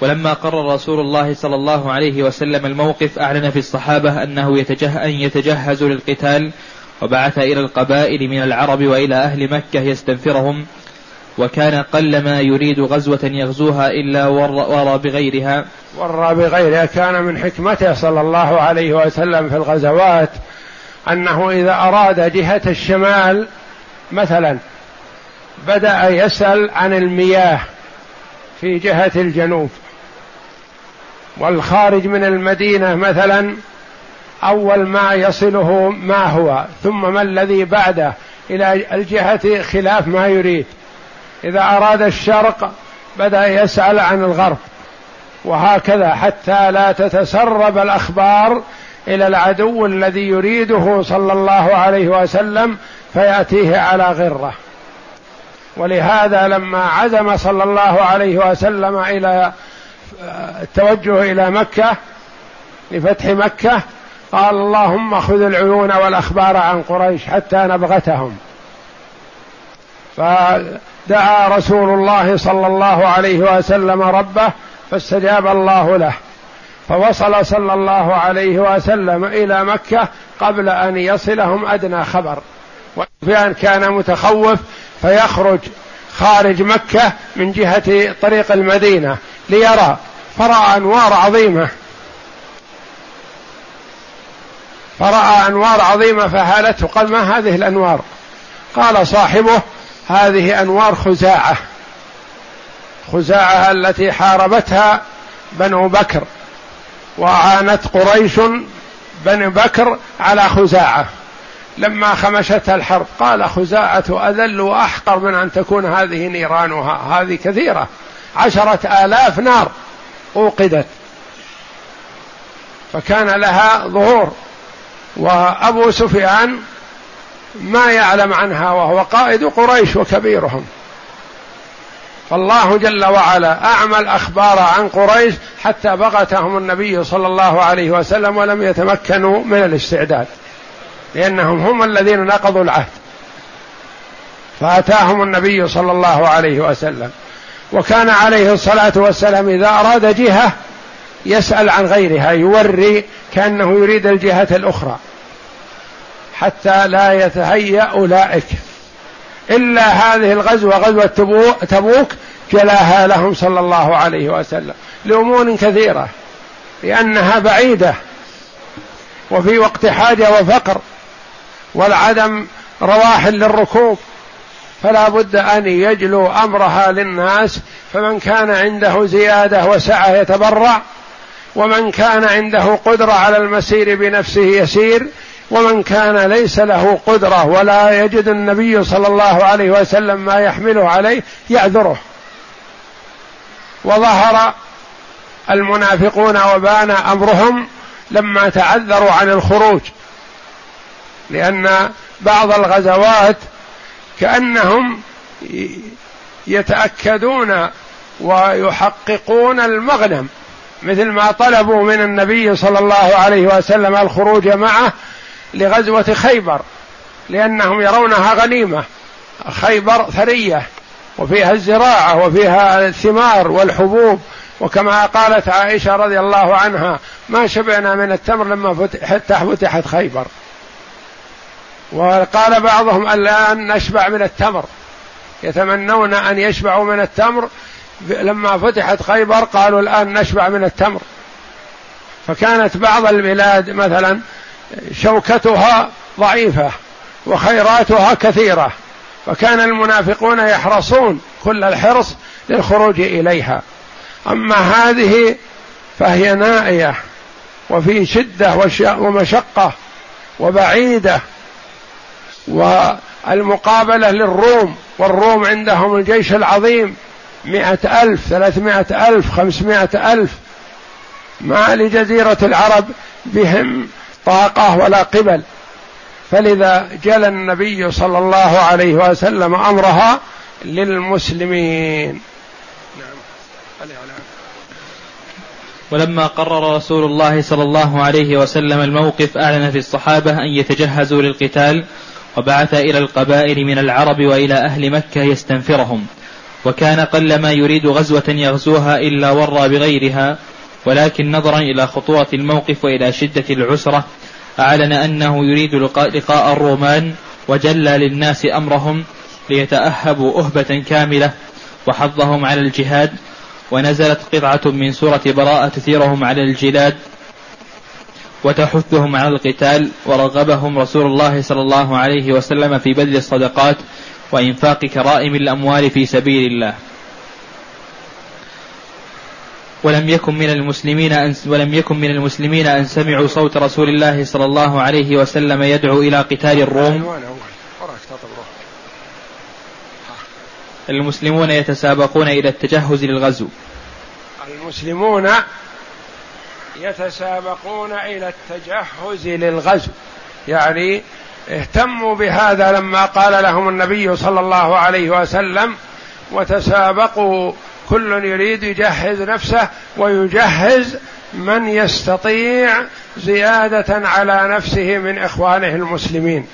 ولما قرر رسول الله صلى الله عليه وسلم الموقف أعلن في الصحابة أنه يتجه أن يتجهزوا للقتال وبعث إلى القبائل من العرب وإلى أهل مكة يستنفرهم وكان قلما يريد غزوة يغزوها إلا ورى بغيرها. ورى بغيرها. كان من حكمته صلى الله عليه وسلم في الغزوات أنه إذا أراد جهة الشمال مثلا بدأ يسأل عن المياه في جهة الجنوب. والخارج من المدينة مثلا أول ما يصله ما هو ثم ما الذي بعده إلى الجهة خلاف ما يريد. إذا أراد الشرق بدأ يسأل عن الغرب وهكذا حتى لا تتسرب الأخبار إلى العدو الذي يريده صلى الله عليه وسلم فيأتيه على غرة. ولهذا لما عزم صلى الله عليه وسلم إلى التوجه إلى مكة لفتح مكة قال اللهم خذ العيون والأخبار عن قريش حتى نبغتهم. فدعا رسول الله صلى الله عليه وسلم ربه فاستجاب الله له. فوصل صلى الله عليه وسلم إلى مكة قبل أن يصلهم أدنى خبر. وسفيان كان متخوف فيخرج خارج مكة من جهة طريق المدينة ليرى فرأى أنوار عظيمة. فرأى أنوار عظيمة فهالته. قال ما هذه الأنوار؟ قال صاحبه هذه أنوار خزاعة. خزاعة التي حاربتها بنو بكر وعانت قريش بني بكر على خزاعة. لما خمشتها الحرب قال خزاعة أذل وأحقر من أن تكون هذه نيرانها. هذه كثيرة عشرة آلاف نار أوقدت. فكان لها ظهور. وأبو سفيان ما يعلم عنها وهو قائد قريش وكبيرهم. فالله جل وعلا أعمى الأخبار عن قريش حتى بغتهم النبي صلى الله عليه وسلم ولم يتمكنوا من الاستعداد. لأنهم هم الذين نقضوا العهد. فأتاهم النبي صلى الله عليه وسلم. وكان عليه الصلاة والسلام إذا أراد جهة يسأل عن غيرها يوري كأنه يريد الجهة الأخرى. حتى لا يتهيأ أولئك. إلا هذه الغزوة غزوة تبوك جلاها لهم صلى الله عليه وسلم. لأمور كثيرة لأنها بعيدة وفي وقت حاجة وفقر والعدم رواحل للركوب. فلا بد أن يجلوا أمرها للناس فمن كان عنده زيادة وسعة يتبرع ومن كان عنده قدرة على المسير بنفسه يسير ومن كان ليس له قدرة ولا يجد النبي صلى الله عليه وسلم ما يحمله عليه يعذره. وظهر المنافقون وبان أمرهم لما تعذروا عن الخروج لأن بعض الغزوات كأنهم يتأكدون ويحققون المغنم مثل ما طلبوا من النبي صلى الله عليه وسلم الخروج معه لغزوة خيبر لأنهم يرونها غنيمة. خيبر ثرية وفيها الزراعة وفيها الثمار والحبوب. وكما قالت عائشة رضي الله عنها ما شبعنا من التمر لما فتحت فتحت خيبر. وقال بعضهم الآن نشبع من التمر. يتمنون أن يشبعوا من التمر. لما فتحت خيبر قالوا الآن نشبع من التمر. فكانت بعض البلاد مثلا شوكتها ضعيفة وخيراتها كثيرة فكان المنافقون يحرصون كل الحرص للخروج إليها. أما هذه فهي نائية وفي شدة ومشقة وبعيدة والمقابلة للروم والروم عندهم الجيش العظيم مئة ألف ثلاثمائة ألف خمسمائة ألف. ما لجزيرة العرب بهم طاقة ولا قبل. فلذا جل النبي صلى الله عليه وسلم أمرها للمسلمين. نعم. ولما قرر رسول الله صلى الله عليه وسلم الموقف أعلن في الصحابة أن يتجهزوا للقتال وبعث إلى القبائل من العرب وإلى أهل مكة يستنفرهم. وكان قل ما يريد غزوة يغزوها إلا ورى بغيرها ولكن نظرا إلى خطورة الموقف وإلى شدة العسرة أعلن أنه يريد لقاء الرومان وجلى للناس أمرهم ليتأهبوا أهبة كاملة وحضهم على الجهاد ونزلت قطعة من سورة براءة تثيرهم على الجلاد وتحثهم على القتال ورغبهم رسول الله صلى الله عليه وسلم في بذل الصدقات وإنفاق كرائم الأموال في سبيل الله. ولم يكن من المسلمين أن ولم يكن من المسلمين أن سمعوا صوت رسول الله صلى الله عليه وسلم يدعو إلى قتال الروم. المسلمون يتسابقون إلى التجهز للغزو. المسلمون يتسابقون إلى التجهز للغزو. يعني اهتموا بهذا لما قال لهم النبي صلى الله عليه وسلم وتسابقوا كل يريد يجهز نفسه ويجهز من يستطيع زيادة على نفسه من إخوانه المسلمين.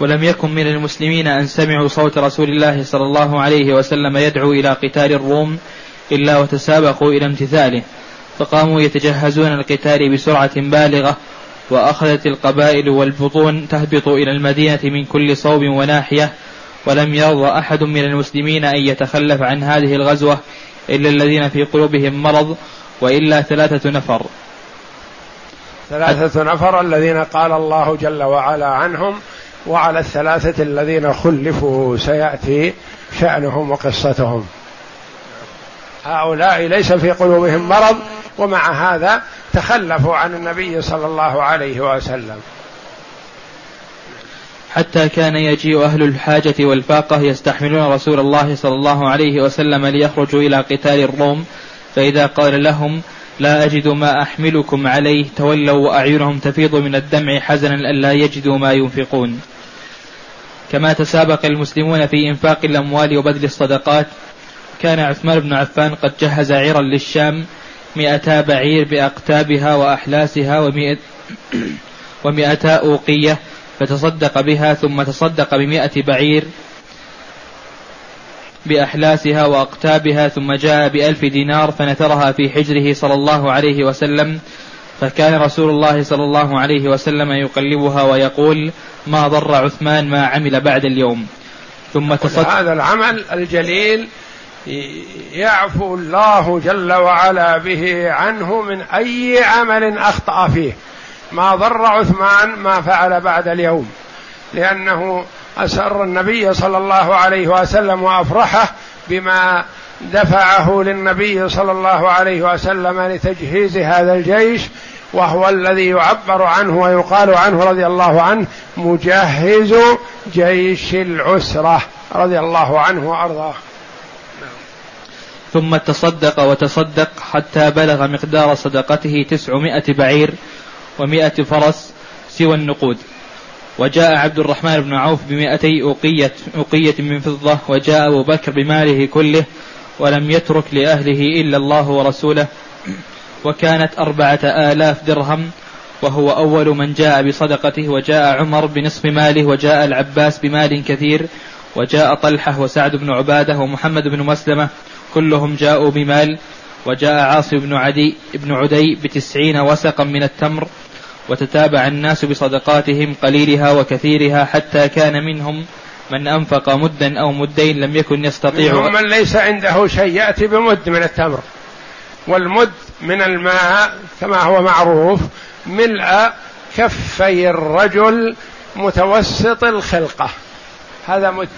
ولم يكن من المسلمين أن سمعوا صوت رسول الله صلى الله عليه وسلم يدعو إلى قتال الروم إلا وتسابقوا إلى امتثاله. فقاموا يتجهزون القتال بسرعة بالغة وأخذت القبائل والبطون تهبط إلى المدينة من كل صوب وناحية ولم يرضى أحد من المسلمين أن يتخلف عن هذه الغزوة إلا الذين في قلوبهم مرض وإلا ثلاثة نفر. ثلاثة نفر الذين قال الله جل وعلا عنهم وعلى الثلاثة الذين خلفوا سيأتي شأنهم وقصتهم. هؤلاء ليس في قلوبهم مرض ومع هذا تخلفوا عن النبي صلى الله عليه وسلم. حتى كان يجيء أهل الحاجة والفاقة يستحملون رسول الله صلى الله عليه وسلم ليخرجوا إلى قتال الروم. فإذا قال لهم لا أجد ما أحملكم عليه تولوا وأعينهم تفيض من الدمع حزنا ألا يجدوا ما ينفقون. كما تسابق المسلمون في إنفاق الأموال وبذل الصدقات كان عثمان بن عفان قد جهز عيرا للشام مئتا بعير بأقتابها وأحلاسها ومئتا أوقية فتصدق بها ثم تصدق بمائة بعير بأحلاسها وأقتابها ثم جاء بألف دينار فنثرها في حجره صلى الله عليه وسلم فكان رسول الله صلى الله عليه وسلم يقلبها ويقول ما ضر عثمان ما عمل بعد اليوم. ثم تصدق هذا العمل الجليل يعفو الله جل وعلا به عنه من أي عمل أخطأ فيه. ما ضر عثمان ما فعل بعد اليوم لأنه أسر النبي صلى الله عليه وسلم وأفرحه بما دفعه للنبي صلى الله عليه وسلم لتجهيز هذا الجيش وهو الذي يعبر عنه ويقال عنه رضي الله عنه مجهز جيش العسرة رضي الله عنه وأرضاه. ثم تصدق وتصدق حتى بلغ مقدار صدقته تسعمائة بعير ومائة فرس سوى النقود. وجاء عبد الرحمن بن عوف بمائتي أوقية, أوقية من فضة وجاء أبو بكر بماله كله ولم يترك لأهله إلا الله ورسوله. وكانت أربعة آلاف درهم وهو أول من جاء بصدقته وجاء عمر بنصف ماله وجاء العباس بمال كثير وجاء طلحة وسعد بن عبادة ومحمد بن مسلمة كلهم جاءوا بمال وجاء عاصم بن عدي بن عدي بتسعين وسقا من التمر وتتابع الناس بصدقاتهم قليلها وكثيرها حتى كان منهم من أنفق مدا أو مدين لم يكن يستطيع. منهم من ليس عنده شيء يأتي بمد من التمر. والمد من الماء كما هو معروف ملء كفي الرجل متوسط الخلقة. هذا مد.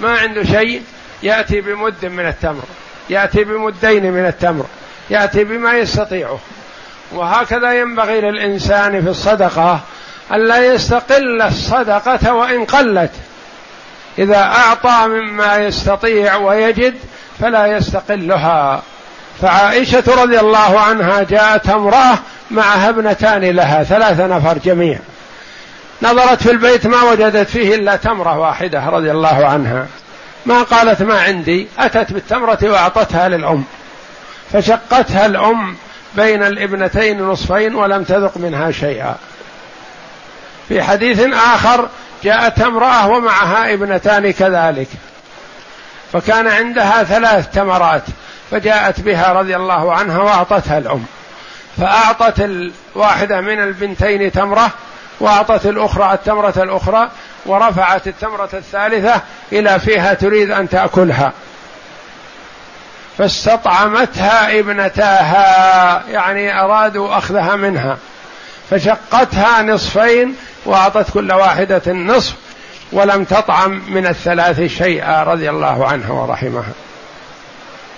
ما عنده شيء يأتي بمد من التمر. يأتي بمدين من التمر. يأتي بما يستطيعه. وهكذا ينبغي للإنسان في الصدقة ألا يستقل الصدقة وإن قلت. إذا أعطى مما يستطيع ويجد فلا يستقلها. فعائشة رضي الله عنها جاءت امرأة معها ابنتان لها ثلاثة نفر جميع. نظرت في البيت ما وجدت فيه إلا تمرة واحدة رضي الله عنها. ما قالت ما عندي؟ أتت بالتمرة وأعطتها للأم. فشقتها الأم بين الابنتين نصفين ولم تذق منها شيئا. في حديث آخر جاءت امرأة ومعها ابنتان كذلك. فكان عندها ثلاث تمرات فجاءت بها رضي الله عنها وأعطتها الأم. فأعطت الواحدة من البنتين تمرة وأعطت الأخرى التمرة الأخرى ورفعت التمرة الثالثة إلى فيها تريد أن تأكلها. فاستطعمتها ابنتاها يعني أرادوا أخذها منها. فشقتها نصفين وأعطت كل واحدة النصف ولم تطعم من الثلاث شيئا رضي الله عنها ورحمها.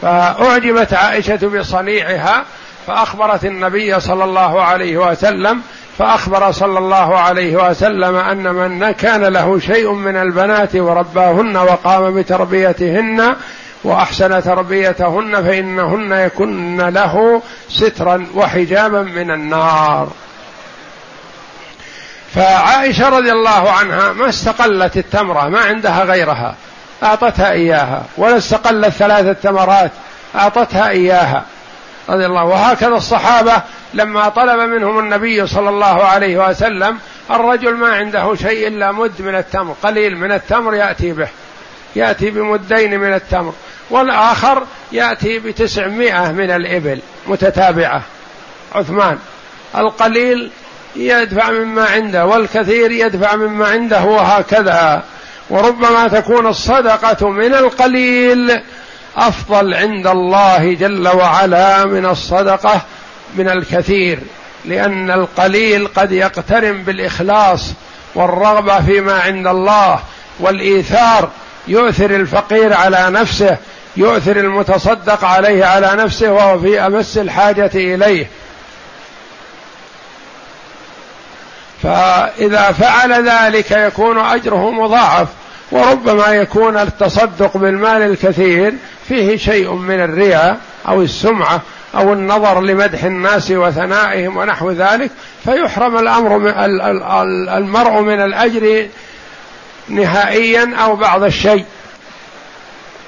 فأعجبت عائشة بصنيعها فأخبرت النبي صلى الله عليه وسلم فأخبر صلى الله عليه وسلم أن من كان له شيء من البنات ورباهن وقام بتربيتهن وأحسن تربيتهن فإنهن يكن له سترا وحجابا من النار. فعائشة رضي الله عنها ما استقلت التمرة ما عندها غيرها أعطتها إياها ولا استقلت ثلاثة تمرات أعطتها إياها رضي الله وهكذا الصحابة لما طلب منهم النبي صلى الله عليه وسلم الرجل ما عنده شيء إلا مد من التمر قليل من التمر يأتي به. يأتي بمدين من التمر والآخر يأتي بتسعمائة من الإبل متتابعة. عثمان القليل يدفع مما عنده والكثير يدفع مما عنده وهكذا. وربما تكون الصدقة من القليل أفضل عند الله جل وعلا من الصدقة من الكثير لأن القليل قد يقترن بالإخلاص والرغبة فيما عند الله والإيثار يؤثر الفقير على نفسه يؤثر المتصدق عليه على نفسه وهو في أمس الحاجة إليه. فإذا فعل ذلك يكون أجره مضاعف وربما يكون التصدق بالمال الكثير فيه شيء من الرياء أو السمعة أو النظر لمدح الناس وثنائهم ونحو ذلك فيحرم الأمر المرء من الأجر نهائيا أو بعض الشيء.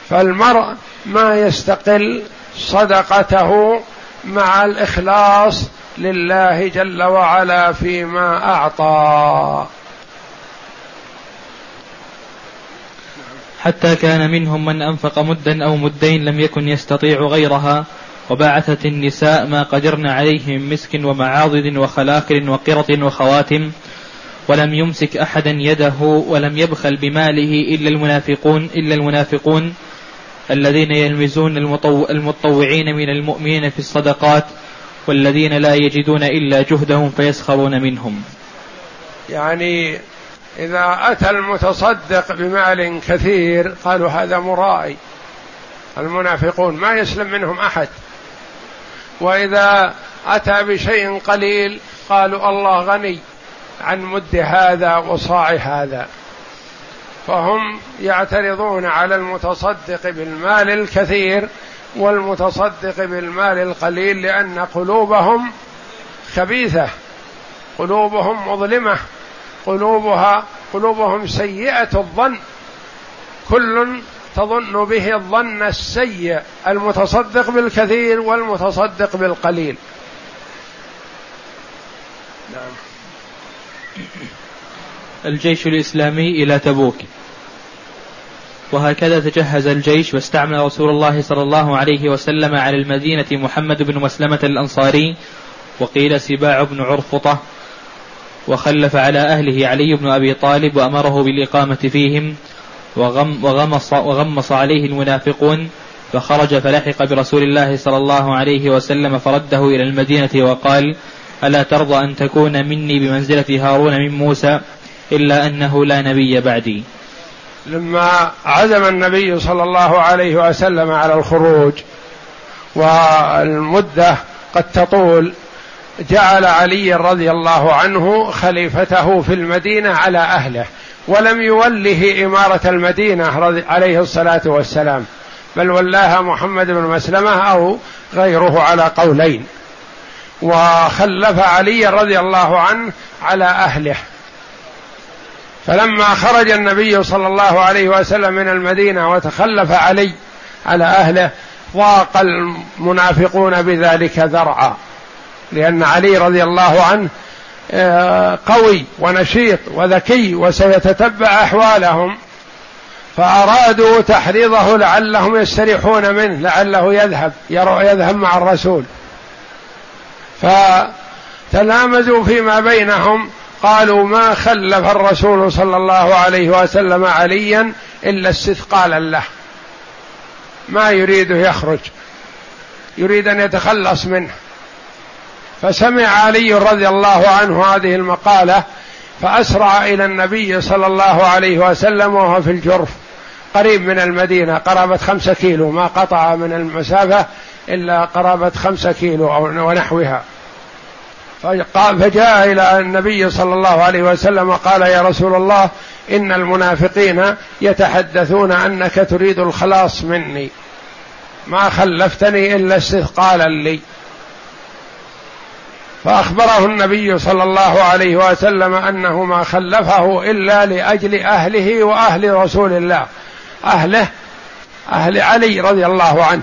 فالمرء ما يستقل صدقته مع الإخلاص لله جل وعلا فيما أعطى. حتى كان منهم من أنفق مدا أو مدين لم يكن يستطيع غيرها وبعثت النساء ما قدرن عليه من مسك ومعاضد وخلاكر وقرط وخواتم ولم يمسك أحدا يده ولم يبخل بماله إلا المنافقون إلا المنافقون الذين يلمزون المطوعين من المؤمنين في الصدقات والذين لا يجدون إلا جهدهم فيسخرون منهم. يعني إذا أتى المتصدق بمال كثير قالوا هذا مرائي. المنافقون ما يسلم منهم أحد. وإذا أتى بشيء قليل قالوا الله غني. عن مد هذا وصاع هذا. فهم يعترضون على المتصدق بالمال الكثير والمتصدق بالمال القليل لأن قلوبهم خبيثة قلوبهم مظلمة قلوبها قلوبهم سيئة الظن. كل تظن به الظن السيء المتصدق بالكثير والمتصدق بالقليل. نعم. الجيش الإسلامي إلى تبوك. وهكذا تجهز الجيش واستعمل رسول الله صلى الله عليه وسلم على المدينة محمد بن مسلمة الأنصاري وقيل سباع بن عرفطة وخلف على أهله علي بن أبي طالب وأمره بالإقامة فيهم وغم وغمص, وغمص عليه المنافقون فخرج فلحق برسول الله صلى الله عليه وسلم فرده إلى المدينة وقال ألا ترضى أن تكون مني بمنزلة هارون من موسى إلا أنه لا نبي بعدي. لما عزم النبي صلى الله عليه وسلم على الخروج والمدة قد تطول جعل علي رضي الله عنه خليفته في المدينة على أهله ولم يوله إمارة المدينة عليه الصلاة والسلام بل ولاها محمد بن مسلمة أو غيره على قولين. وخلف علي رضي الله عنه على أهله. فلما خرج النبي صلى الله عليه وسلم من المدينة وتخلف علي على أهله ضاق المنافقون بذلك ذرعا. لأن علي رضي الله عنه آه، قوي ونشيط وذكي وسيتتبع أحوالهم. فأرادوا تحريضه لعلهم يستريحون منه لعله يذهب يذهب مع الرسول. فتلامزوا فيما بينهم. قالوا ما خلف الرسول صلى الله عليه وسلم عليا إلا استثقالا له. ما يريده يخرج. يريد أن يتخلص منه. فسمع علي رضي الله عنه هذه المقالة فأسرع إلى النبي صلى الله عليه وسلم وهو في الجرف. قريب من المدينة. قرابة خمسة كيلو. ما قطع من المسافة إلا قرابة خمسة كيلو أو ونحوها فجاء إلى النبي صلى الله عليه وسلم وقال يا رسول الله إن المنافقين يتحدثون أنك تريد الخلاص مني. ما خلفتني إلا استثقالا لي. فأخبره النبي صلى الله عليه وسلم أنه ما خلفه إلا لأجل أهله وأهل رسول الله أهله أهل علي رضي الله عنه.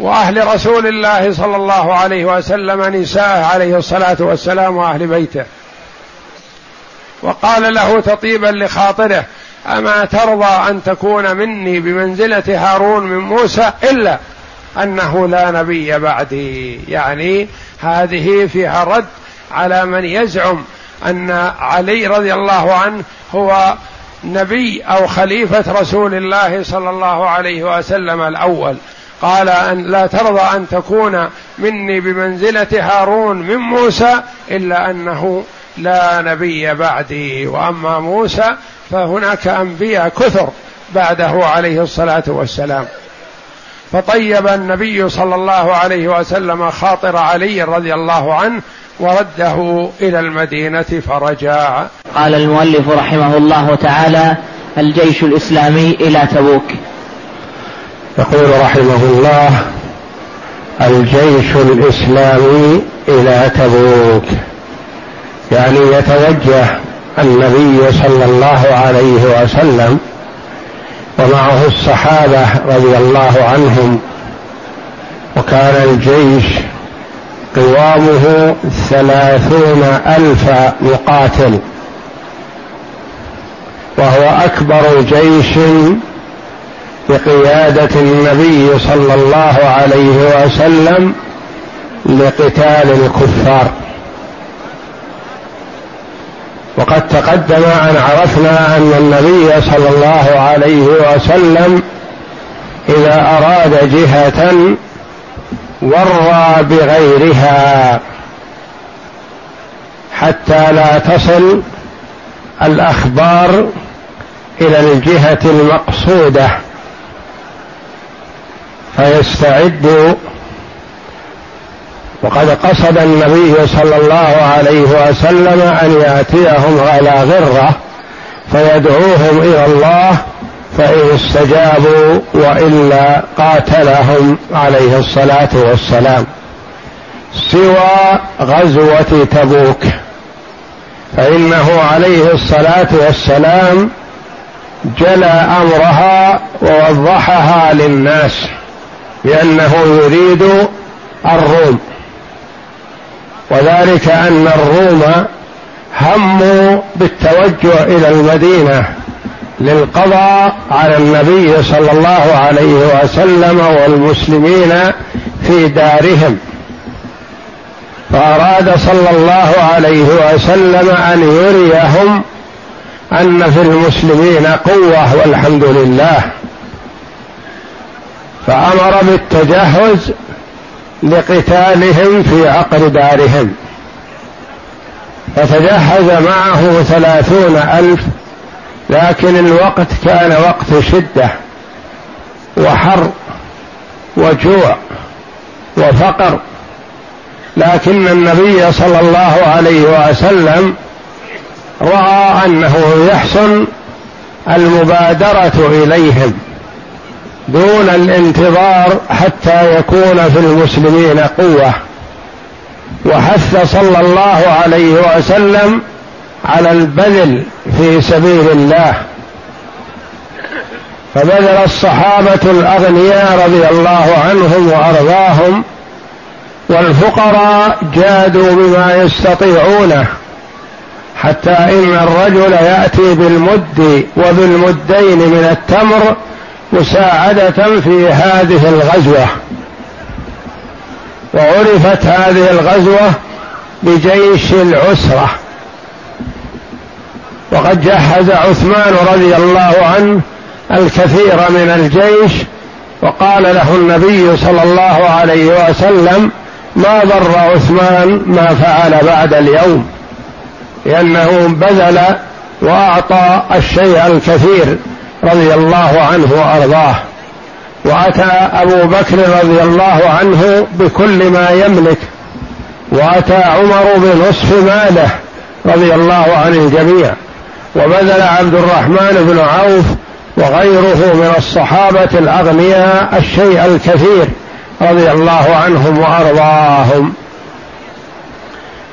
وأهل رسول الله صلى الله عليه وسلم نساءه عليه الصلاة والسلام وأهل بيته. وقال له تطيبا لخاطره أما ترضى أن تكون مني بمنزلة هارون من موسى إلا أنه لا نبي بعدي. يعني هذه فيها رد على من يزعم أن علي رضي الله عنه هو نبي أو خليفة رسول الله صلى الله عليه وسلم الأول. قال أن لا ترضى أن تكون مني بمنزلة هارون من موسى إلا أنه لا نبي بعدي. وأما موسى فهناك أنبياء كثر بعده عليه الصلاة والسلام. فطيب النبي صلى الله عليه وسلم خاطر علي رضي الله عنه ورده إلى المدينة فرجع. قال المؤلف رحمه الله تعالى الجيش الإسلامي إلى تبوك. يقول رحمه الله الجيش الإسلامي إلى تبوك. يعني يتوجه النبي صلى الله عليه وسلم ومعه الصحابة رضي الله عنهم. وكان الجيش قوامه ثلاثون ألف مقاتل. وهو أكبر جيش بقياده النبي صلى الله عليه وسلم لقتال الكفار. وقد تقدم أن عرفنا أن النبي صلى الله عليه وسلم إذا أراد جهة ورى بغيرها حتى لا تصل الأخبار إلى الجهة المقصودة. فيستعد. وقد قصد النبي صلى الله عليه وسلم أن يأتيهم على غرة فيدعوهم إلى الله فإن استجابوا وإلا قاتلهم عليه الصلاة والسلام. سوى غزوة تبوك فإنه عليه الصلاة والسلام جلى أمرها ووضحها للناس. بأنه يريد الروم. وذلك أن الروم هموا بالتوجه إلى المدينة للقضاء على النبي صلى الله عليه وسلم والمسلمين في دارهم. فأراد صلى الله عليه وسلم أن يريهم أن في المسلمين قوة والحمد لله. فأمر بالتجهز لقتالهم في عقر دارهم. فتجهز معه ثلاثون ألف لكن الوقت كان وقت شدة وحر وجوع وفقر. لكن النبي صلى الله عليه وسلم رأى أنه يحسن المبادرة إليهم. دون الانتظار حتى يكون في المسلمين قوة. وحث صلى الله عليه وسلم على البذل في سبيل الله. فبذل الصحابة الأغنياء رضي الله عنهم وأرضاهم والفقراء جادوا بما يستطيعونه حتى إن الرجل يأتي بالمد وبالمدين من التمر مساعدة في هذه الغزوة. وعرفت هذه الغزوة بجيش العسرة. وقد جهز عثمان رضي الله عنه الكثير من الجيش وقال له النبي صلى الله عليه وسلم ما ضر عثمان ما فعل بعد اليوم لأنه بذل وأعطى الشيء الكثير. رضي الله عنه وأرضاه. وأتى أبو بكر رضي الله عنه بكل ما يملك. وأتى عمر بنصف ماله رضي الله عن الجميع. وبذل عبد الرحمن بن عوف وغيره من الصحابة الأغنياء الشيء الكثير رضي الله عنهم وأرضاهم.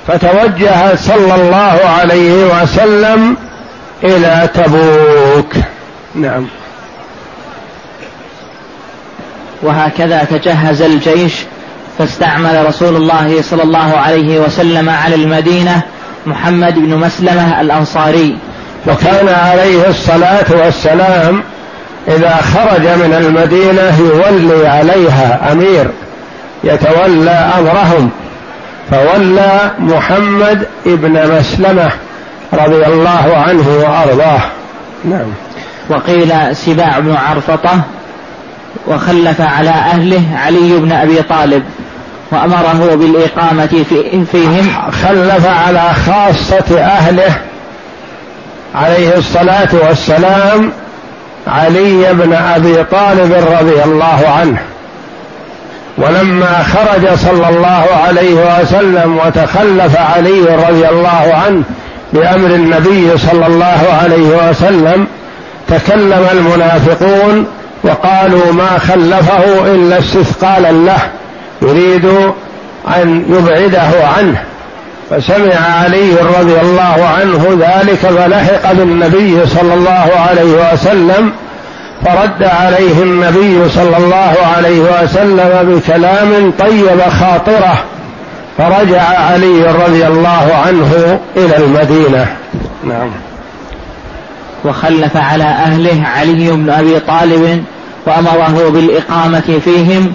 فتوجه صلى الله عليه وسلم إلى تبوك. نعم. وهكذا تجهز الجيش فاستعمل رسول الله صلى الله عليه وسلم على المدينة محمد بن مسلمة الأنصاري. وكان عليه الصلاة والسلام إذا خرج من المدينة يولي عليها أمير يتولى أمرهم. فولى محمد ابن مسلمة رضي الله عنه وأرضاه. نعم. وقيل سباع بن عرفطة وخلف على أهله علي بن أبي طالب وأمره بالإقامة فيهم. خلف على خاصة أهله عليه الصلاة والسلام علي بن أبي طالب رضي الله عنه. ولما خرج صلى الله عليه وسلم وتخلف علي رضي الله عنه بأمر النبي صلى الله عليه وسلم تكلم المنافقون وقالوا ما خلفه إلا استثقالا له يريد أن يبعده عنه. فسمع علي رضي الله عنه ذلك فلحق بالنبي صلى الله عليه وسلم فرد عليه النبي صلى الله عليه وسلم بكلام طيب خاطره. فرجع علي رضي الله عنه إلى المدينة. نعم. وخلف على أهله علي بن أبي طالب وأمره بالإقامة فيهم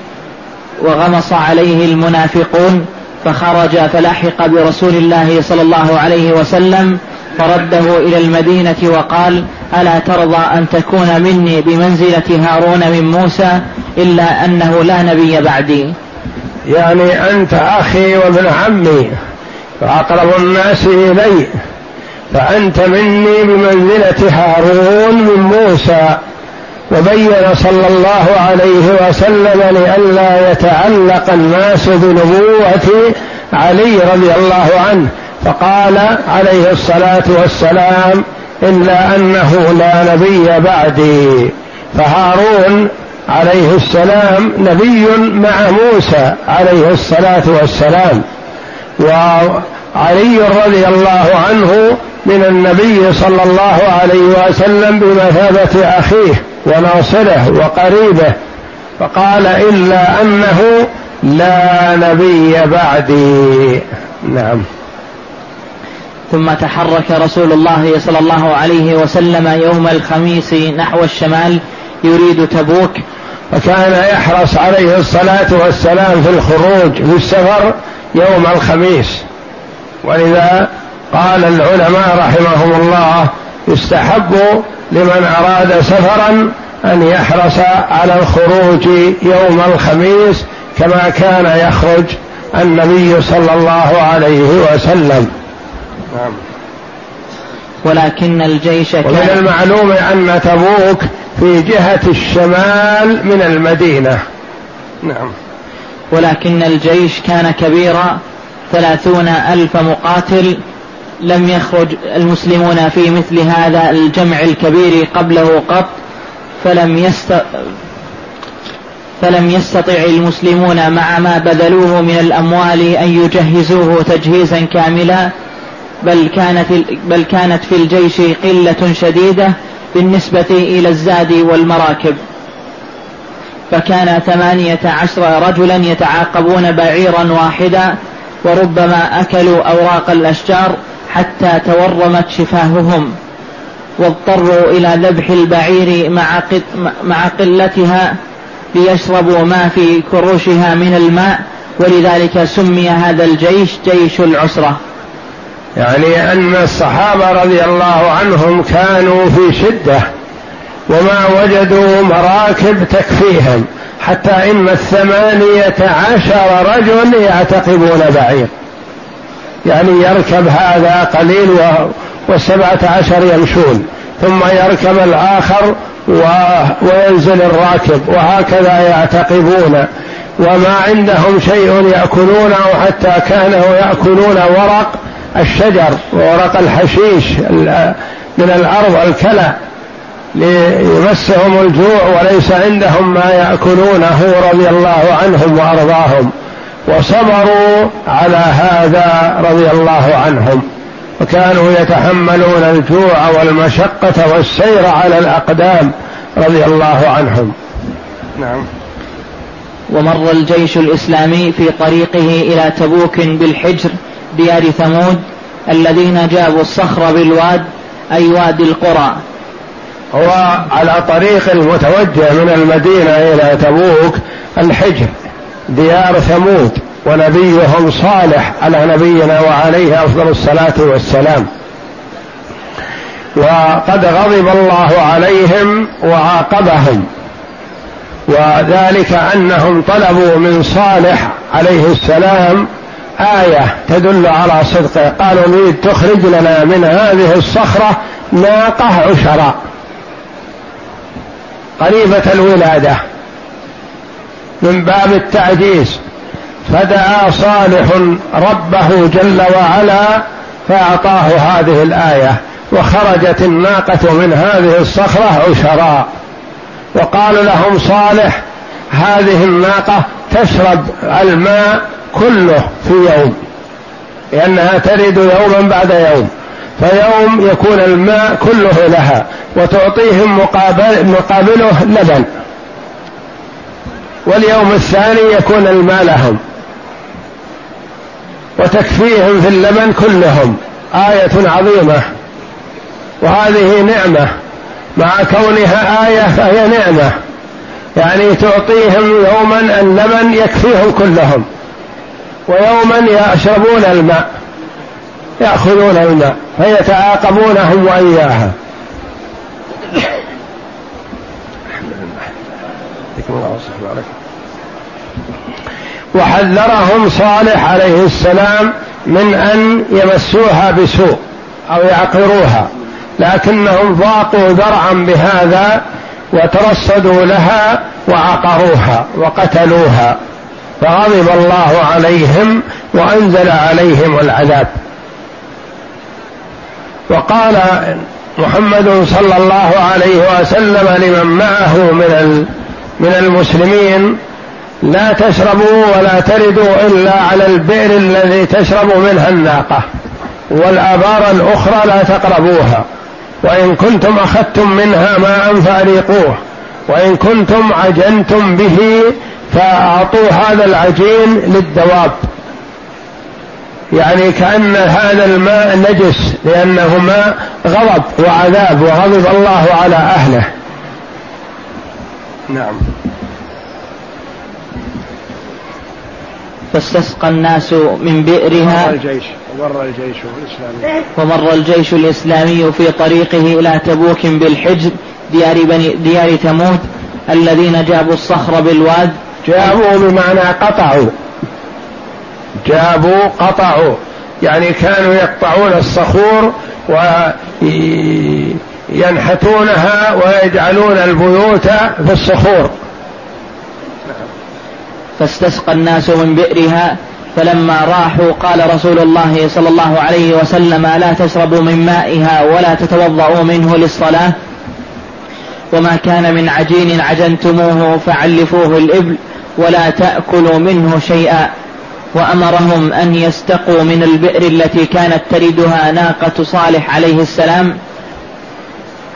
وغمص عليه المنافقون فخرج فلحق برسول الله صلى الله عليه وسلم فرده إلى المدينة وقال ألا ترضى أن تكون مني بمنزلة هارون من موسى إلا أنه لا نبي بعدي يعني أنت أخي وابن عمي وأقرب الناس إلي. فأنت مني بمنزلة هارون من موسى وبين صلى الله عليه وسلم لئلا يتعلق الناس بنبوة علي رضي الله عنه فقال عليه الصلاة والسلام إلا أنه لا نبي بعدي. فهارون عليه السلام نبي مع موسى عليه الصلاة والسلام. وعلي رضي الله عنه من النبي صلى الله عليه وسلم بمثابة أخيه وناصره وقريبه فقال إلا أنه لا نبي بعدي. نعم. ثم تحرك رسول الله صلى الله عليه وسلم يوم الخميس نحو الشمال يريد تبوك. وكان يحرص عليه الصلاة والسلام في الخروج في السفر يوم الخميس. ولذا قال العلماء رحمهم الله يستحب لمن أراد سفرا أن يحرص على الخروج يوم الخميس كما كان يخرج النبي صلى الله عليه وسلم. نعم. ولكن الجيش كان ومن المعلوم أن تبوك في جهة الشمال من المدينة. نعم. ولكن الجيش كان كبيرا ثلاثون ألف مقاتل لم يخرج المسلمون في مثل هذا الجمع الكبير قبله قط فلم يست فلم يستطع المسلمون مع ما بذلوه من الأموال أن يجهزوه تجهيزا كاملا بل كانت بل كانت في الجيش قلة شديدة بالنسبة إلى الزاد والمراكب. فكان ثمانية عشر رجلا يتعاقبون بعيرا واحدا وربما أكلوا أوراق الأشجار حتى تورمت شفاههم واضطروا إلى ذبح البعير مع, مع قلتها ليشربوا ما في كروشها من الماء ولذلك سمي هذا الجيش جيش العسرة. يعني أن الصحابة رضي الله عنهم كانوا في شدة وما وجدوا مراكب تكفيهم. حتى إن الثمانية عشر رجل يعتقبون بعير. يعني يركب هذا قليل والسبعة عشر يمشون. ثم يركب الآخر وينزل الراكب. وهكذا يعتقبون. وما عندهم شيء يأكلونه حتى كانوا يأكلون ورق الشجر وورق الحشيش من الأرض الكلى. ليمسهم الجوع وليس عندهم ما يأكلونه رضي الله عنهم وأرضاهم وصبروا على هذا رضي الله عنهم وكانوا يتحملون الجوع والمشقة والسير على الأقدام رضي الله عنهم. نعم. ومر الجيش الإسلامي في طريقه إلى تبوك بالحجر ديار ثمود الذين جابوا الصخر بالواد أي وادي القرى. هو على طريق المتوجه من المدينة إلى تبوك الحجر ديار ثمود ونبيهم صالح على نبينا وعليه أفضل الصلاة والسلام. وقد غضب الله عليهم وعاقبهم وذلك أنهم طلبوا من صالح عليه السلام آية تدل على صدقه قالوا نريد تخرج لنا من هذه الصخرة ناقة عشراء. قريبة الولادة من باب التعجيز فدعا صالح ربه جل وعلا فأعطاه هذه الآية وخرجت الناقة من هذه الصخرة عشراء. وقال لهم صالح هذه الناقة تشرب الماء كله في يوم لأنها ترد يوما بعد يوم. فيوم يكون الماء كله لها وتعطيهم مقابل مقابله لبن. واليوم الثاني يكون الماء لهم. وتكفيهم في اللبن كلهم. آية عظيمة. وهذه نعمة. مع كونها آية فهي نعمة. يعني تعطيهم يوما اللبن يكفيهم كلهم. ويوما يشربون الماء. يأخذون الماء فيتعاقبونهم وإياها. وحذرهم صالح عليه السلام من أن يمسوها بسوء أو يعقروها لكنهم ضاقوا ذرعا بهذا وترصدوا لها وعقروها وقتلوها فغضب الله عليهم وأنزل عليهم العذاب. وقال محمد صلى الله عليه وسلم لمن معه من من المسلمين لا تشربوا ولا تردوا إلا على البئر الذي تشرب منها الناقة والآبار الأخرى لا تقربوها وإن كنتم أخذتم منها ماء فاريقوه وإن كنتم عجنتم به فأعطوا هذا العجين للدواب. يعني كأن هذا الماء نجس لأنه ماء غضب وعذاب وغضب الله على أهله. نعم. فاستسقى الناس من بئرها. ومر الجيش ومر الجيش الإسلامي. ومر الجيش الإسلامي في طريقه إلى تبوك بالحجر ديار بني ديار ثمود الذين جابوا الصخر بالواد. جابوا بمعنى قطعوا. جابوا قطعوا. يعني كانوا يقطعون الصخور وينحتونها ويجعلون البيوت في الصخور. فاستسقى الناس من بئرها فلما راحوا قال رسول الله صلى الله عليه وسلم لا تشربوا من مائها ولا تتوضؤوا منه للصلاة. وما كان من عجين عجنتموه فعلفوه الإبل ولا تأكلوا منه شيئا. وأمرهم أن يستقوا من البئر التي كانت تردها ناقة صالح عليه السلام.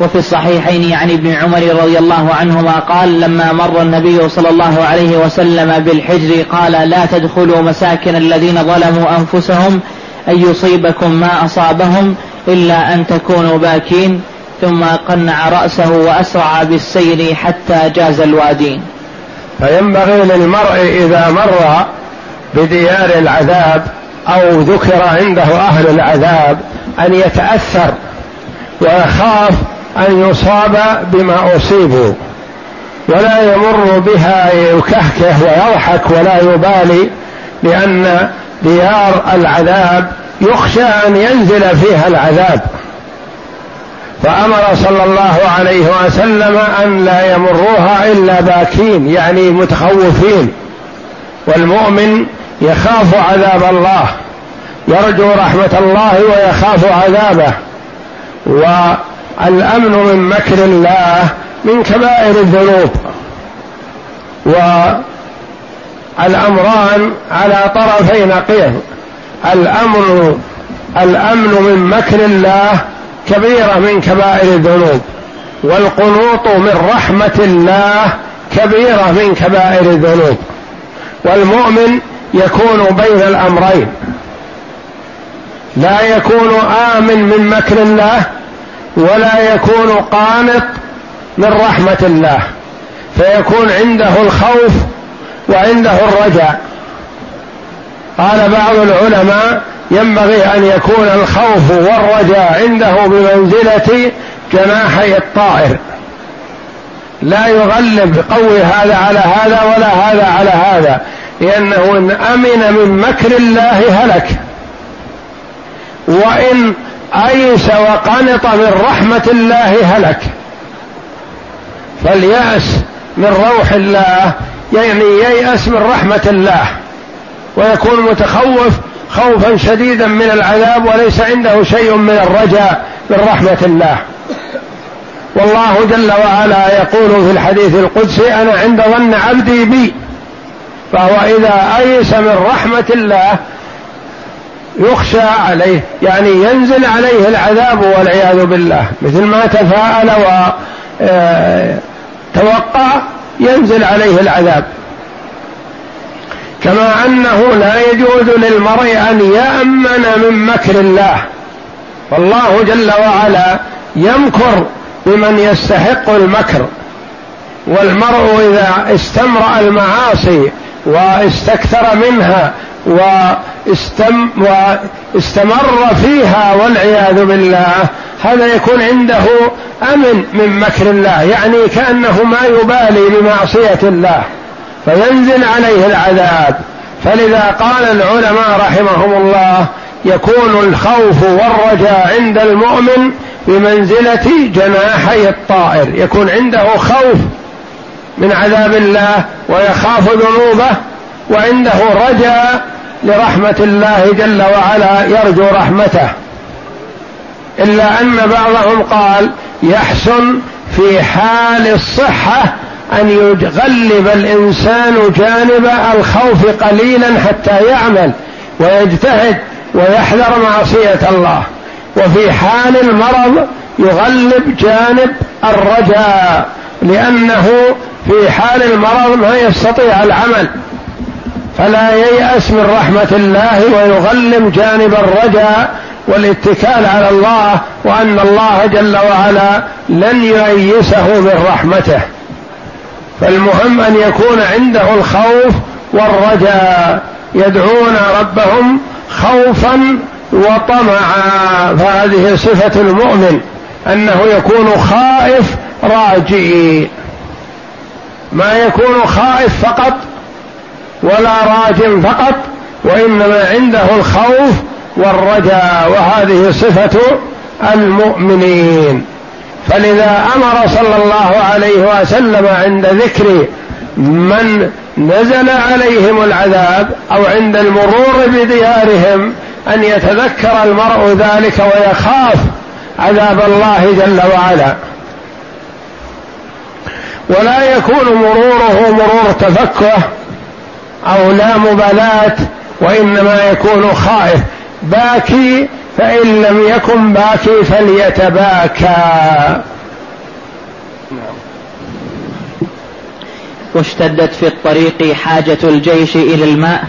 وفي الصحيحين عن ابن عمر رضي الله عنهما قال لما مر النبي صلى الله عليه وسلم بالحجر قال لا تدخلوا مساكن الذين ظلموا أنفسهم أن يصيبكم ما أصابهم إلا أن تكونوا باكين. ثم قنع رأسه وأسرع بالسير حتى جاز الوادين. فينبغي للمرء إذا مر بديار العذاب أو ذكر عنده أهل العذاب أن يتأثر ويخاف أن يصاب بما أصيبوا ولا يمر بها يكهكه ويضحك ولا يبالي لأن ديار العذاب يخشى أن ينزل فيها العذاب. فأمر صلى الله عليه وسلم أن لا يمروها إلا باكين يعني متخوفين. والمؤمن يخاف عذاب الله. يرجو رحمة الله ويخاف عذابه. والأمن من مكر الله من كبائر الذنوب. والأمران على طرفي نقيض. الأمن الأمن من مكر الله كبيرة من كبائر الذنوب. والقنوط من رحمة الله كبيرة من كبائر الذنوب. والمؤمن يكون بين الأمرين. لا يكون آمن من مكر الله ولا يكون قانط من رحمة الله. فيكون عنده الخوف وعنده الرجاء. قال بعض العلماء ينبغي أن يكون الخوف والرجاء عنده بمنزلة جناحي الطائر. لا يغلب قوي هذا على هذا ولا هذا على هذا. لأنه إن أمن من مكر الله هلك. وإن ايس وقنط من رحمة الله هلك. فالياس من روح الله يعني ييأس من رحمة الله. ويكون متخوف خوفا شديدا من العذاب وليس عنده شيء من الرجاء من رحمة الله. والله جل وعلا يقول في الحديث القدسي أنا عند ظن عبدي بي. فهو إذا أيس من رحمة الله يخشى عليه يعني ينزل عليه العذاب والعياذ بالله. مثل ما تفاءل وتوقع آه، ينزل عليه العذاب. كما أنه لا يجوز للمرء أن يأمن من مكر الله. والله جل وعلا يمكر بمن يستحق المكر. والمرء إذا استمرأ المعاصي واستكثر منها واستم واستمر فيها والعياذ بالله هذا يكون عنده أمن من مكر الله يعني كأنه ما يبالي بمعصية الله فينزل عليه العذاب. فلذا قال العلماء رحمهم الله يكون الخوف والرجاء عند المؤمن بمنزلة جناحي الطائر يكون عنده خوف من عذاب الله ويخاف ذنوبه وعنده رجاء لرحمة الله جل وعلا يرجو رحمته. إلا أن بعضهم قال يحسن في حال الصحة أن يغلب الإنسان جانب الخوف قليلا حتى يعمل ويجتهد ويحذر معصية الله. وفي حال المرض يغلب جانب الرجاء لأنه في حال المرض ما يستطيع العمل فلا ييأس من رحمة الله ويغلب جانب الرجاء والاتكال على الله وأن الله جل وعلا لن ييسه من رحمته. فالمهم أن يكون عنده الخوف والرجاء يدعون ربهم خوفا وطمعا. فهذه صفة المؤمن أنه يكون خائف راجي ما يكون خائف فقط ولا راج فقط وإنما عنده الخوف والرجاء وهذه صفة المؤمنين. فلذا أمر صلى الله عليه وسلم عند ذكر من نزل عليهم العذاب أو عند المرور بديارهم أن يتذكر المرء ذلك ويخاف عذاب الله جل وعلا. ولا يكون مروره مرور تفكه أو لا مبالاة وإنما يكون خائف. باكي فإن لم يكن باكي فليتباكى. واشتدت في الطريق حاجة الجيش إلى الماء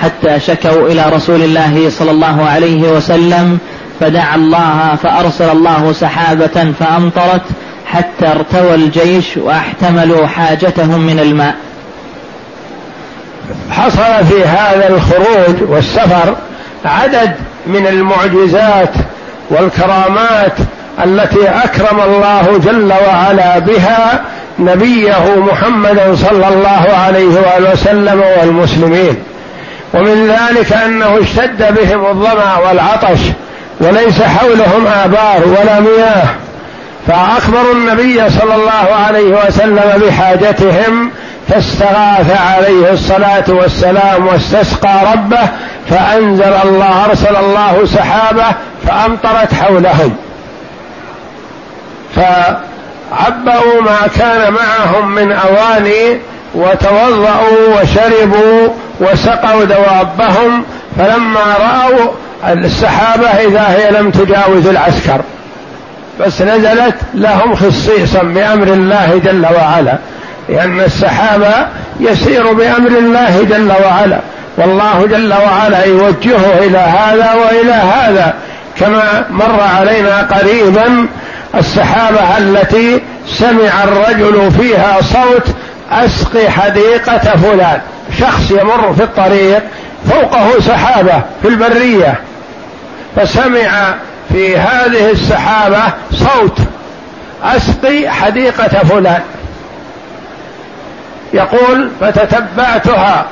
حتى شكوا إلى رسول الله صلى الله عليه وسلم فدعا الله فأرسل الله سحابة فأمطرت حتى ارتوى الجيش وأحتملوا حاجتهم من الماء. حصل في هذا الخروج والسفر عدد من المعجزات والكرامات التي أكرم الله جل وعلا بها نبيه محمدا صلى الله عليه وآله وسلم والمسلمين. ومن ذلك أنه اشتد بهم الظمأ والعطش وليس حولهم آبار ولا مياه. فأخبروا النبي صلى الله عليه وسلم بحاجتهم فاستغاث عليه الصلاة والسلام واستسقى ربه فأنزل الله أرسل الله سحابه فأمطرت حولهم. فعبأوا ما كان معهم من أواني وتوضأوا وشربوا وسقوا دوابهم فلما رأوا السحابة إذا هي لم تجاوز العسكر. بس نزلت لهم خصيصا بأمر الله جل وعلا لأن السحابة يسير بأمر الله جل وعلا. والله جل وعلا يوجهه إلى هذا وإلى هذا. كما مر علينا قريبا السحابة التي سمع الرجل فيها صوت أسقي حديقة فلان. شخص يمر في الطريق فوقه سحابة في البرية فسمع في هذه السحابة صوت. أسقي حديقة فلان. يقول فتتبعتها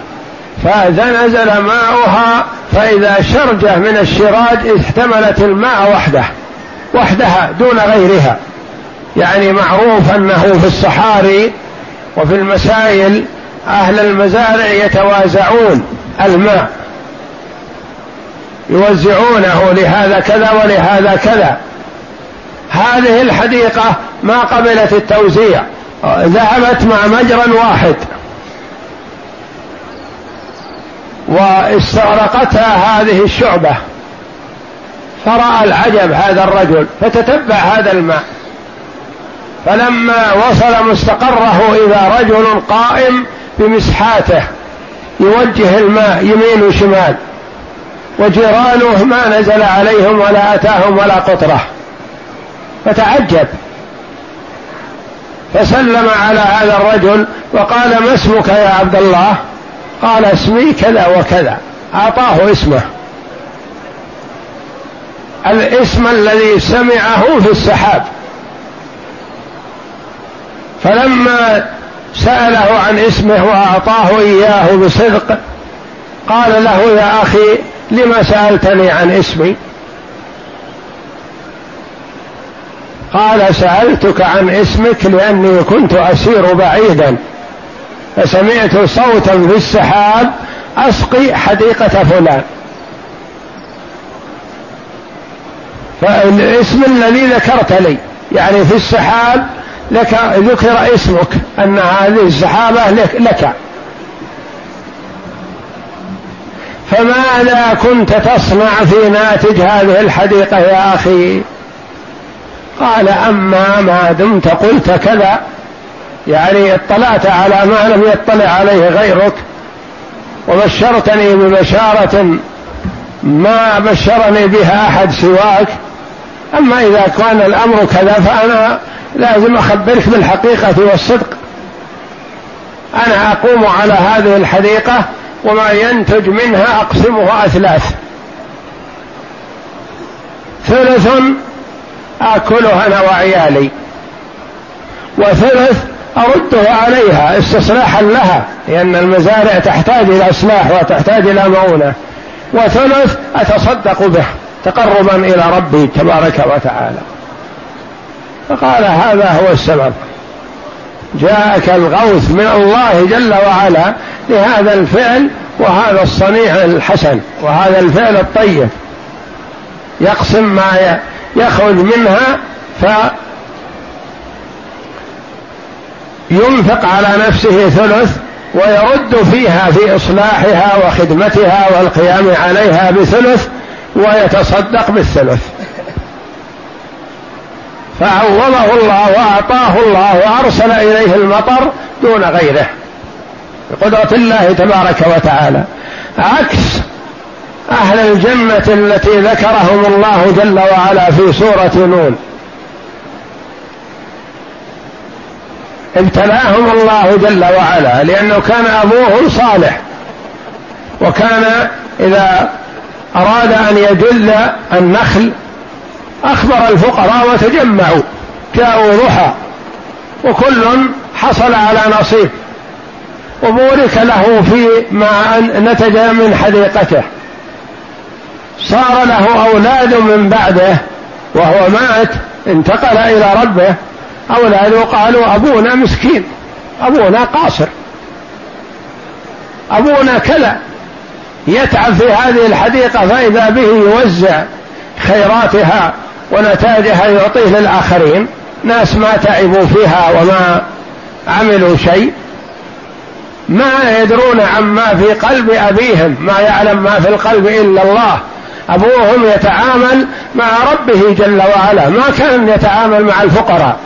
فإذا نزل ماؤها فإذا شرجة من الشراج احتملت الماء وحده وحدها دون غيرها. يعني معروف أنه في الصحاري وفي المسائل أهل المزارع يتوازعون الماء. يوزعونه لهذا كذا ولهذا كذا. هذه الحديقة ما قبلت التوزيع ذهبت مع مجرى واحد. واستغرقتها هذه الشعبة. فرأى العجب هذا الرجل فتتبع هذا الماء. فلما وصل مستقره إذا رجل قائم بمسحاته يوجه الماء يمين وشمال. وجيرانه ما نزل عليهم ولا أتاهم ولا قطرة. فتعجب. فسلم على هذا الرجل وقال ما اسمك يا عبد الله؟ قال اسمي كذا وكذا. أعطاه اسمه. الاسم الذي سمعه في السحاب. فلما سأله عن اسمه وأعطاه إياه بصدق قال له يا أخي لما سألتني عن اسمي؟ قال سألتك عن اسمك لأني كنت أسير بعيدا. فسمعت صوتا في السحاب أسقي حديقة فلان. فالاسم الذي ذكرت لي يعني في السحاب لك ذكر اسمك أن هذه السحابة لك, لك. فماذا كنت تصنع في ناتج هذه الحديقة يا أخي؟ قال أما ما دمت قلت كذا. يعني اطلعت على ما لم يطلع عليه غيرك وبشرتني ببشارة ما بشرني بها أحد سواك. أما إذا كان الأمر كذا فأنا لازم أخبرك بالحقيقة والصدق. أنا أقوم على هذه الحديقة وما ينتج منها أقسمه أثلاث. ثلث آكله أنا وعيالي. وثلث أرده عليها استصلاحا لها لأن المزارع تحتاج إلى إصلاح وتحتاج إلى مؤونة. وثلث أتصدق به تقربا إلى ربي تبارك وتعالى. فقال هذا هو السبب. جاءك الغوث من الله جل وعلا لهذا الفعل وهذا الصنيع الحسن وهذا الفعل الطيب. يقسم ما يخرج منها فينفق على نفسه ثلث ويرد فيها في إصلاحها وخدمتها والقيام عليها بثلث ويتصدق بالثلث. فعوضه الله وأعطاه الله وأرسل إليه المطر دون غيره بقدرة الله تبارك وتعالى. عكس أهل الجنة التي ذكرهم الله جل وعلا في سورة نون. ابتلاهم الله جل وعلا لأنه كان أبوهم صالح. وكان إذا أراد أن يجل النخل أخبر الفقراء وتجمعوا جاءوا ضحى وكل حصل على نصيب وبورك له في ما نتج من حديقته. صار له أولاد من بعده وهو مات انتقل إلى ربه أولاده قالوا أبونا مسكين أبونا قاصر أبونا كذا يتعب في هذه الحديقة فإذا به يوزع خيراتها ونتاجها يعطيه للآخرين. ناس ما تعبوا فيها وما عملوا شيء. ما يدرون عما في قلب أبيهم ما يعلم ما في القلب إلا الله. أبوهم يتعامل مع ربه جل وعلا. ما كان يتعامل مع الفقراء.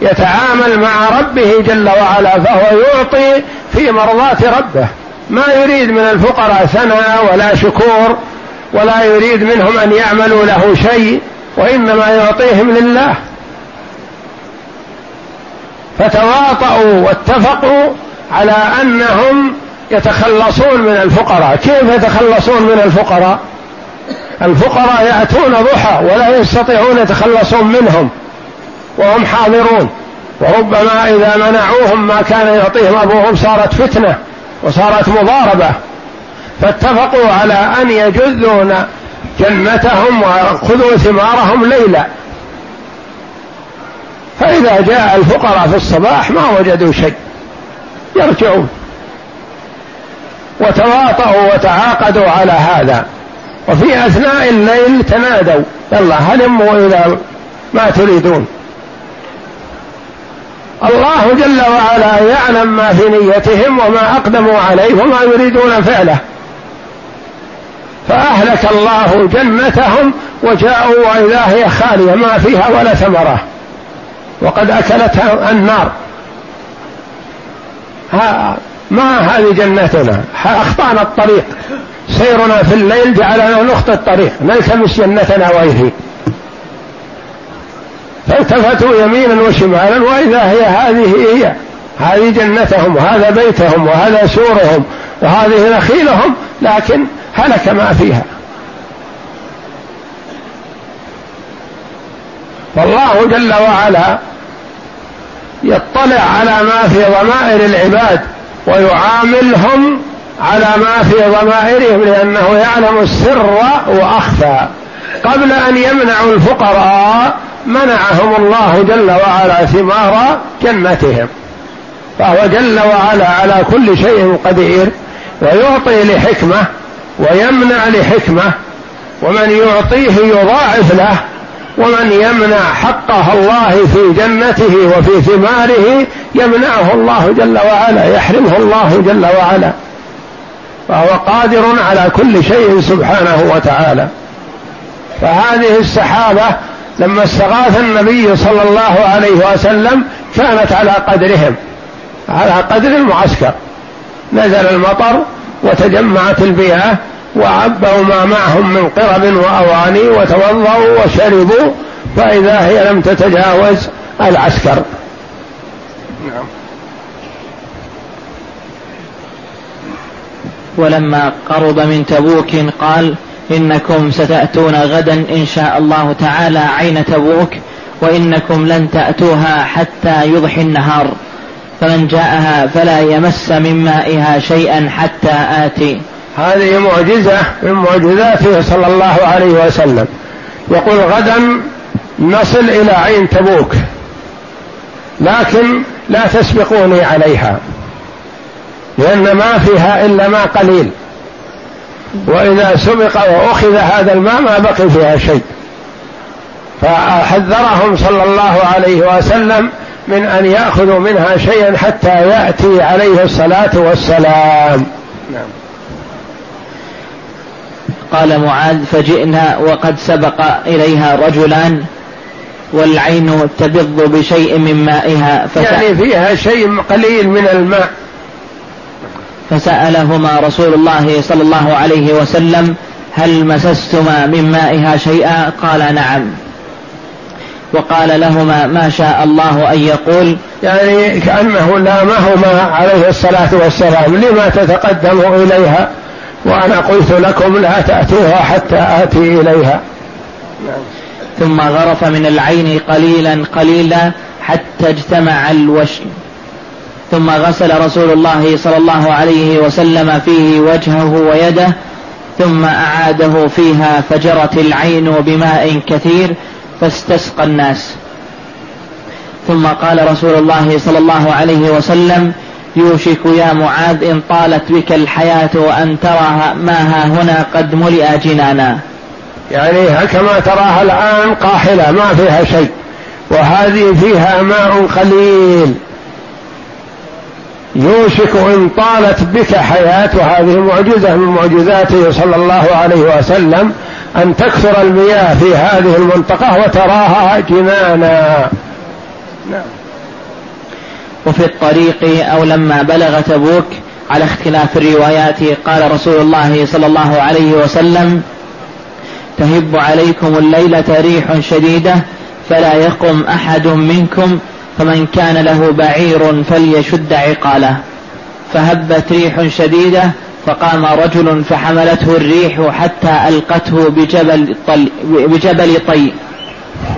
يتعامل مع ربه جل وعلا فهو يعطي في مرضاة ربه. ما يريد من الفقراء ثناء ولا شكور. ولا يريد منهم أن يعملوا له شيء وإنما يعطيهم لله. فتواطؤوا واتفقوا على أنهم يتخلصون من الفقراء. كيف يتخلصون من الفقراء؟ الفقراء يأتون ضحى ولا يستطيعون يتخلصون منهم وهم حاضرون. وربما إذا منعوهم ما كان يعطيهم أبوهم صارت فتنة وصارت مضاربة. فاتفقوا على أن يجذون جنتهم ويأخذوا ثمارهم ليلا. فإذا جاء الفقراء في الصباح ما وجدوا شيء. يرجعون. وتواطؤوا وتعاقدوا على هذا. وفي أثناء الليل تنادوا. يلا هلموا إلى ما تريدون. الله جل وعلا يعلم ما في نيتهم وما أقدموا عليه وما يريدون فعله. فأهلك الله جنتهم وجاءوا وإذا هي خالية ما فيها ولا ثمرة. وقد أكلتها النار. ها ما هذه جنتنا؟ أخطأنا الطريق. سيرنا في الليل جعلنا نخطئ الطريق. نلتمس جنتنا وهي فالتفتوا يمينا وشمالا وإذا هي هذه هي. هذه جنتهم وهذا بيتهم وهذا سورهم وهذه نخيلهم لكن هلك ما فيها. فالله جل وعلا يطلع على ما في ضمائر العباد ويعاملهم على ما في ضمائرهم لأنه يعلم السر وأخفى. قبل أن يمنعوا الفقراء منعهم الله جل وعلا ثمار جنتهم. فهو جل وعلا على كل شيء قدير ويعطي لحكمة ويمنع لحكمة ومن يعطيه يضاعف له ومن يمنع حقه الله في جنته وفي ثماره يمنعه الله جل وعلا يحرمه الله جل وعلا. فهو قادر على كل شيء سبحانه وتعالى. فهذه السحابة لما استغاث النبي صلى الله عليه وسلم كانت على قدرهم على قدر المعسكر نزل المطر وتجمعت المياه وعبوا ما معهم من قرب وأواني وتوضأوا وشربوا فإذا هي لم تتجاوز العسكر. نعم. ولما قرب من تبوك قال إنكم ستأتون غدا إن شاء الله تعالى عين تبوك وإنكم لن تأتوها حتى يضحي النهار. فمن جاءها فلا يمس من مائها شيئا حتى آتي. هذه معجزة من معجزاته صلى الله عليه وسلم. يقول غدا نصل إلى عين تبوك لكن لا تسبقوني عليها لأن ما فيها إلا ماء قليل. وإذا سبق وأخذ هذا الماء ما بقي فيها شيء. فحذرهم صلى الله عليه وسلم من أن يأخذوا منها شيئا حتى يأتي عليه الصلاة والسلام. نعم. قال معاذ فجئنا وقد سبق إليها رجلان والعين تبض بشيء من مائها يعني فيها شيء قليل من الماء. فسألهما رسول الله صلى الله عليه وسلم هل مسستما من مائها شيئا؟ قال نعم. وقال لهما ما شاء الله أن يقول يعني كأنه لامهما عليه الصلاة والسلام لما تتقدم إليها؟ وأنا قلت لكم لا تأتوها حتى آتي إليها. نعم. ثم غرف من العين قليلا قليلا حتى اجتمع الوشم. ثم غسل رسول الله صلى الله عليه وسلم فيه وجهه ويده ثم أعاده فيها فجرت العين بماء كثير فاستسقى الناس. ثم قال رسول الله صلى الله عليه وسلم يوشك يا معاذ إن طالت بك الحياة وأن ترى ما ها هنا قد ملئ جنانا. يعني كما تراها الآن قاحلة ما فيها شيء. وهذه فيها ماء قليل. يوشك إن طالت بك حياة وهذه معجزة من معجزاته صلى الله عليه وسلم أن تكثر المياه في هذه المنطقة وتراها جنانا. نعم. وفي الطريق أو لما بلغ تبوك على اختلاف الروايات قال رسول الله صلى الله عليه وسلم تهب عليكم الليلة ريح شديدة فلا يقم أحد منكم فمن كان له بعير فليشد عقاله. فهبت ريح شديدة فقام رجل فحملته الريح حتى ألقته بجبل طي بجبل طي.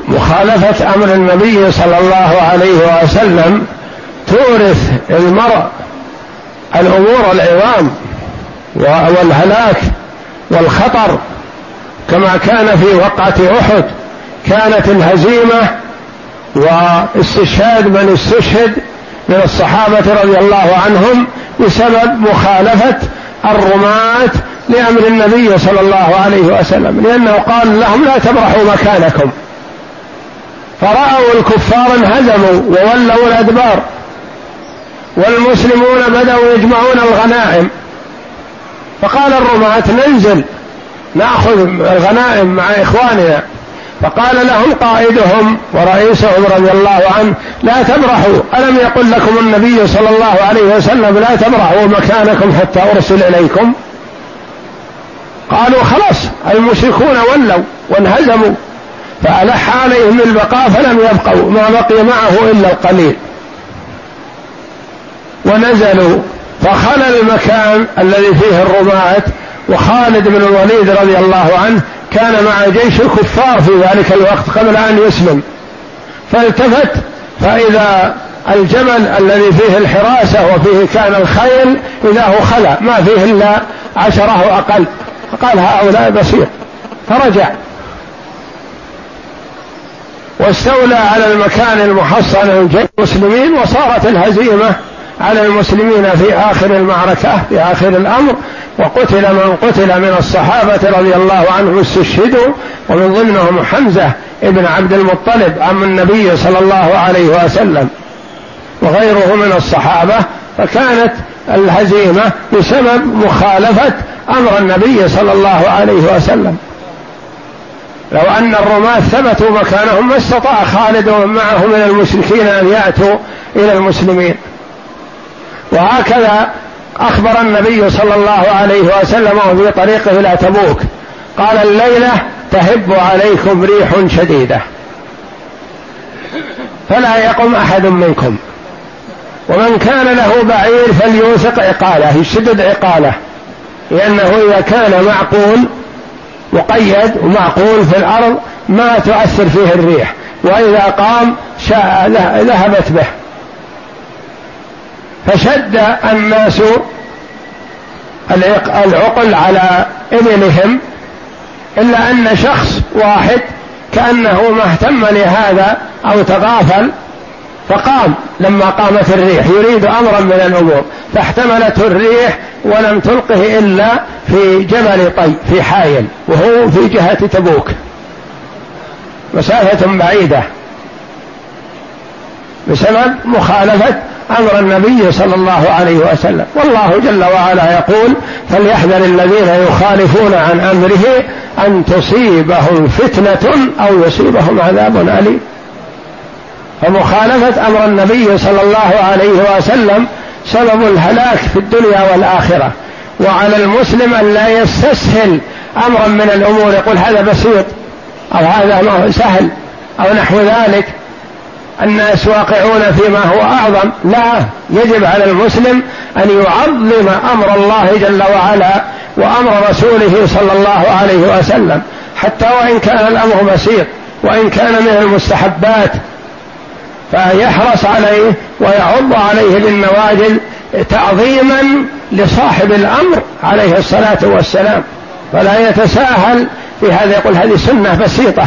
مخالفة أمر النبي صلى الله عليه وسلم تورث المرء الأمور العظام والهلاك والخطر كما كان في وقعة أحد. كانت الهزيمة واستشهاد من استشهد من الصحابة رضي الله عنهم بسبب مخالفة الرماة لأمر النبي صلى الله عليه وسلم لأنه قال لهم لا تبرحوا مكانكم. فرأوا الكفار انهزموا وولوا الأدبار والمسلمون بدأوا يجمعون الغنائم. فقال الرماة ننزل نأخذ الغنائم مع إخواننا. فقال لهم قائدهم ورئيسهم رضي الله عنه لا تبرحوا. ألم يقل لكم النبي صلى الله عليه وسلم لا تبرحوا مكانكم حتى أرسل إليكم؟ قالوا خلاص المشركون ولوا وانهزموا فألح عليهم البقاء فلم يبقوا ما بقي معه إلا القليل. ونزلوا فخلى المكان الذي فيه الرماة وخالد بن الوليد رضي الله عنه كان مع جيش الكفار في ذلك الوقت قبل أن يسلم. فالتفت فإذا الجبل الذي فيه الحراسة وفيه كان الخيل اذا هو خلا. ما فيه إلا عشره أو أقل. فقال هؤلاء بسيط فرجع. واستولى على المكان المحصن المسلمين وصارت الهزيمة على المسلمين في آخر المعركة في آخر الأمر وقتل من قتل من الصحابة رضي الله عنهم استشهدوا ومن ضمنهم حمزة ابن عبد المطلب عم النبي صلى الله عليه وسلم وغيره من الصحابة فكانت الهزيمة بسبب مخالفة أمر النبي صلى الله عليه وسلم. لو أن الرماة ثبتوا مكانهم ما استطاع خالد ومن معه من المشركين أن يأتوا إلى المسلمين. وهكذا أخبر النبي صلى الله عليه وسلم وفي طريقه إلى تبوك قال الليلة تهب عليكم ريح شديدة فلا يقم أحد منكم ومن كان له بعير فليوثق عقاله يشدد عقاله لأنه إذا كان معقول مقيد ومعقول في الأرض ما تؤثر فيه الريح وإذا قام ذهبت به. فشد الناس العقل على ابنهم إلا أن شخص واحد كأنه ما اهتم لهذا أو تغافل فقام لما قامت الريح. يريد أمرا من الأمور. فاحتملته الريح ولم تلقه إلا في جبل طي في حايل وهو في جهة تبوك. مسافة بعيدة. بسبب مخالفة أمر النبي صلى الله عليه وسلم. والله جل وعلا يقول فليحذر الذين يخالفون عن أمره أن تصيبهم فتنة أو يصيبهم عذاب أليم. فمخالفة أمر النبي صلى الله عليه وسلم سبب الهلاك في الدنيا والآخرة. وعلى المسلم أن لا يستسهل أمرا من الأمور يقول هذا بسيط أو هذا سهل أو نحو ذلك. الناس واقعون فيما هو أعظم. لا يجب على المسلم أن يعظم أمر الله جل وعلا وأمر رسوله صلى الله عليه وسلم حتى وإن كان الأمر بسيط وإن كان من المستحبات فيحرص عليه ويعض عليه بالنواجذ تعظيما لصاحب الأمر عليه الصلاة والسلام. فلا يتساهل في هذا يقول هذه سنة بسيطة.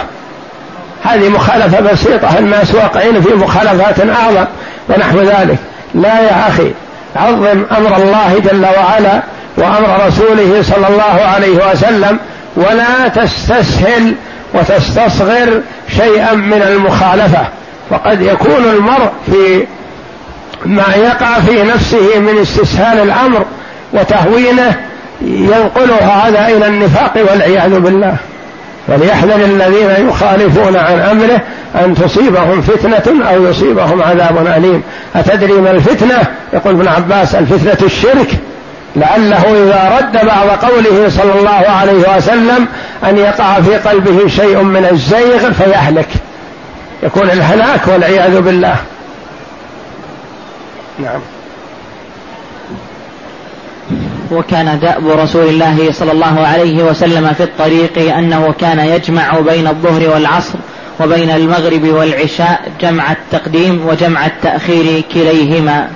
هذه مخالفة بسيطة الناس واقعين في مخالفات أعظم؟ ونحو ذلك. لا يا أخي عظم أمر الله جل وعلا وأمر رسوله صلى الله عليه وسلم ولا تستسهل وتستصغر شيئا من المخالفة. وقد يكون المرء في ما يقع في نفسه من استسهال الأمر وتهوينه ينقلها هذا إلى النفاق والعياذ بالله. فليحذر الذين يخالفون عن أمره أن تصيبهم فتنة أو يصيبهم عذاب أليم. أتدري ما الفتنة؟ يقول ابن عباس الفتنة الشرك. لعله إذا رد بعض قوله صلى الله عليه وسلم أن يقع في قلبه شيء من الزيغ فيهلك. يكون الهلاك والعياذ بالله. نعم. وكان دأب رسول الله صلى الله عليه وسلم في الطريق أنه كان يجمع بين الظهر والعصر وبين المغرب والعشاء جمع التقديم وجمع التأخير كليهما.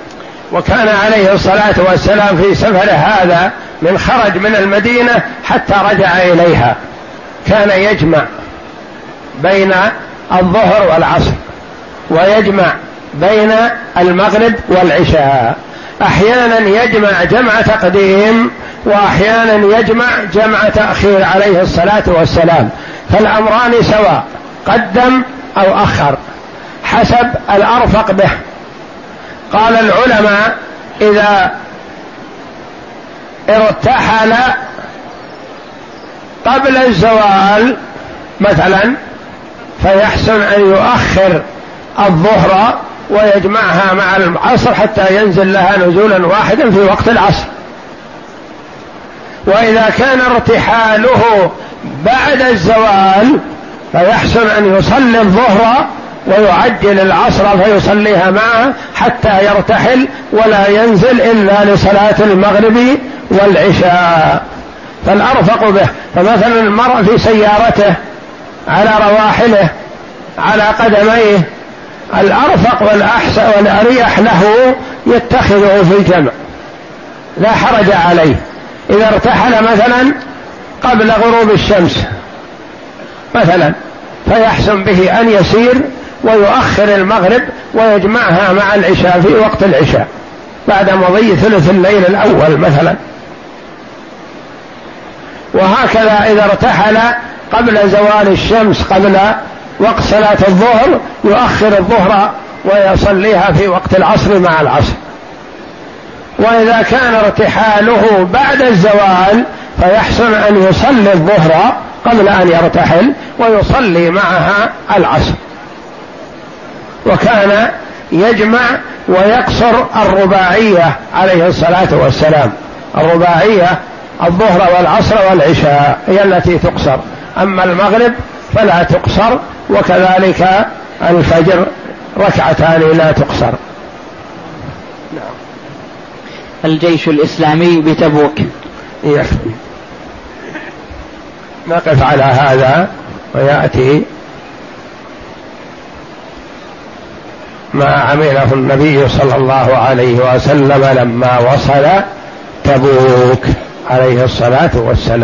وكان عليه الصلاة والسلام في سفر هذا من خرج من المدينة حتى رجع إليها. كان يجمع بين الظهر والعصر ويجمع بين المغرب والعشاء. أحيانا يجمع جمع تقديم وأحيانا يجمع جمع تأخير عليه الصلاة والسلام فالأمران سواء قدم أو أخر حسب الأرفق به. قال العلماء إذا ارتحل قبل الزوال مثلا فيحسن أن يؤخر الظهر ويجمعها مع العصر حتى ينزل لها نزولا واحدا في وقت العصر. وإذا كان ارتحاله بعد الزوال فيحسن أن يصلي الظهر ويعجل العصر فيصليها معه حتى يرتحل ولا ينزل إلا لصلاة المغرب والعشاء. فالأرفق به. فمثلا المرء في سيارته على رواحله على قدميه الأرفق والأحسن والأريح له يتخذه في الجمع. لا حرج عليه. إذا ارتحل مثلا قبل غروب الشمس مثلا فيحسن به أن يسير ويؤخر المغرب ويجمعها مع العشاء في وقت العشاء بعد مضي ثلث الليل الأول مثلا. وهكذا إذا ارتحل قبل زوال الشمس قبل وقت صلاة الظهر يؤخر الظهر ويصليها في وقت العصر مع العصر. وإذا كان ارتحاله بعد الزوال فيحسن أن يصلي الظهر قبل أن يرتحل ويصلي معها العصر. وكان يجمع ويقصر الرباعية عليه الصلاة والسلام. الرباعية الظهر والعصر والعشاء هي التي تقصر. أما المغرب فلا تقصر وكذلك الفجر ركعتان لا تقصر. نعم. الجيش الإسلامي بتبوك. يكفي نقف على هذا ويأتي ما عمله النبي صلى الله عليه وسلم لما وصل تبوك عليه الصلاة والسلام.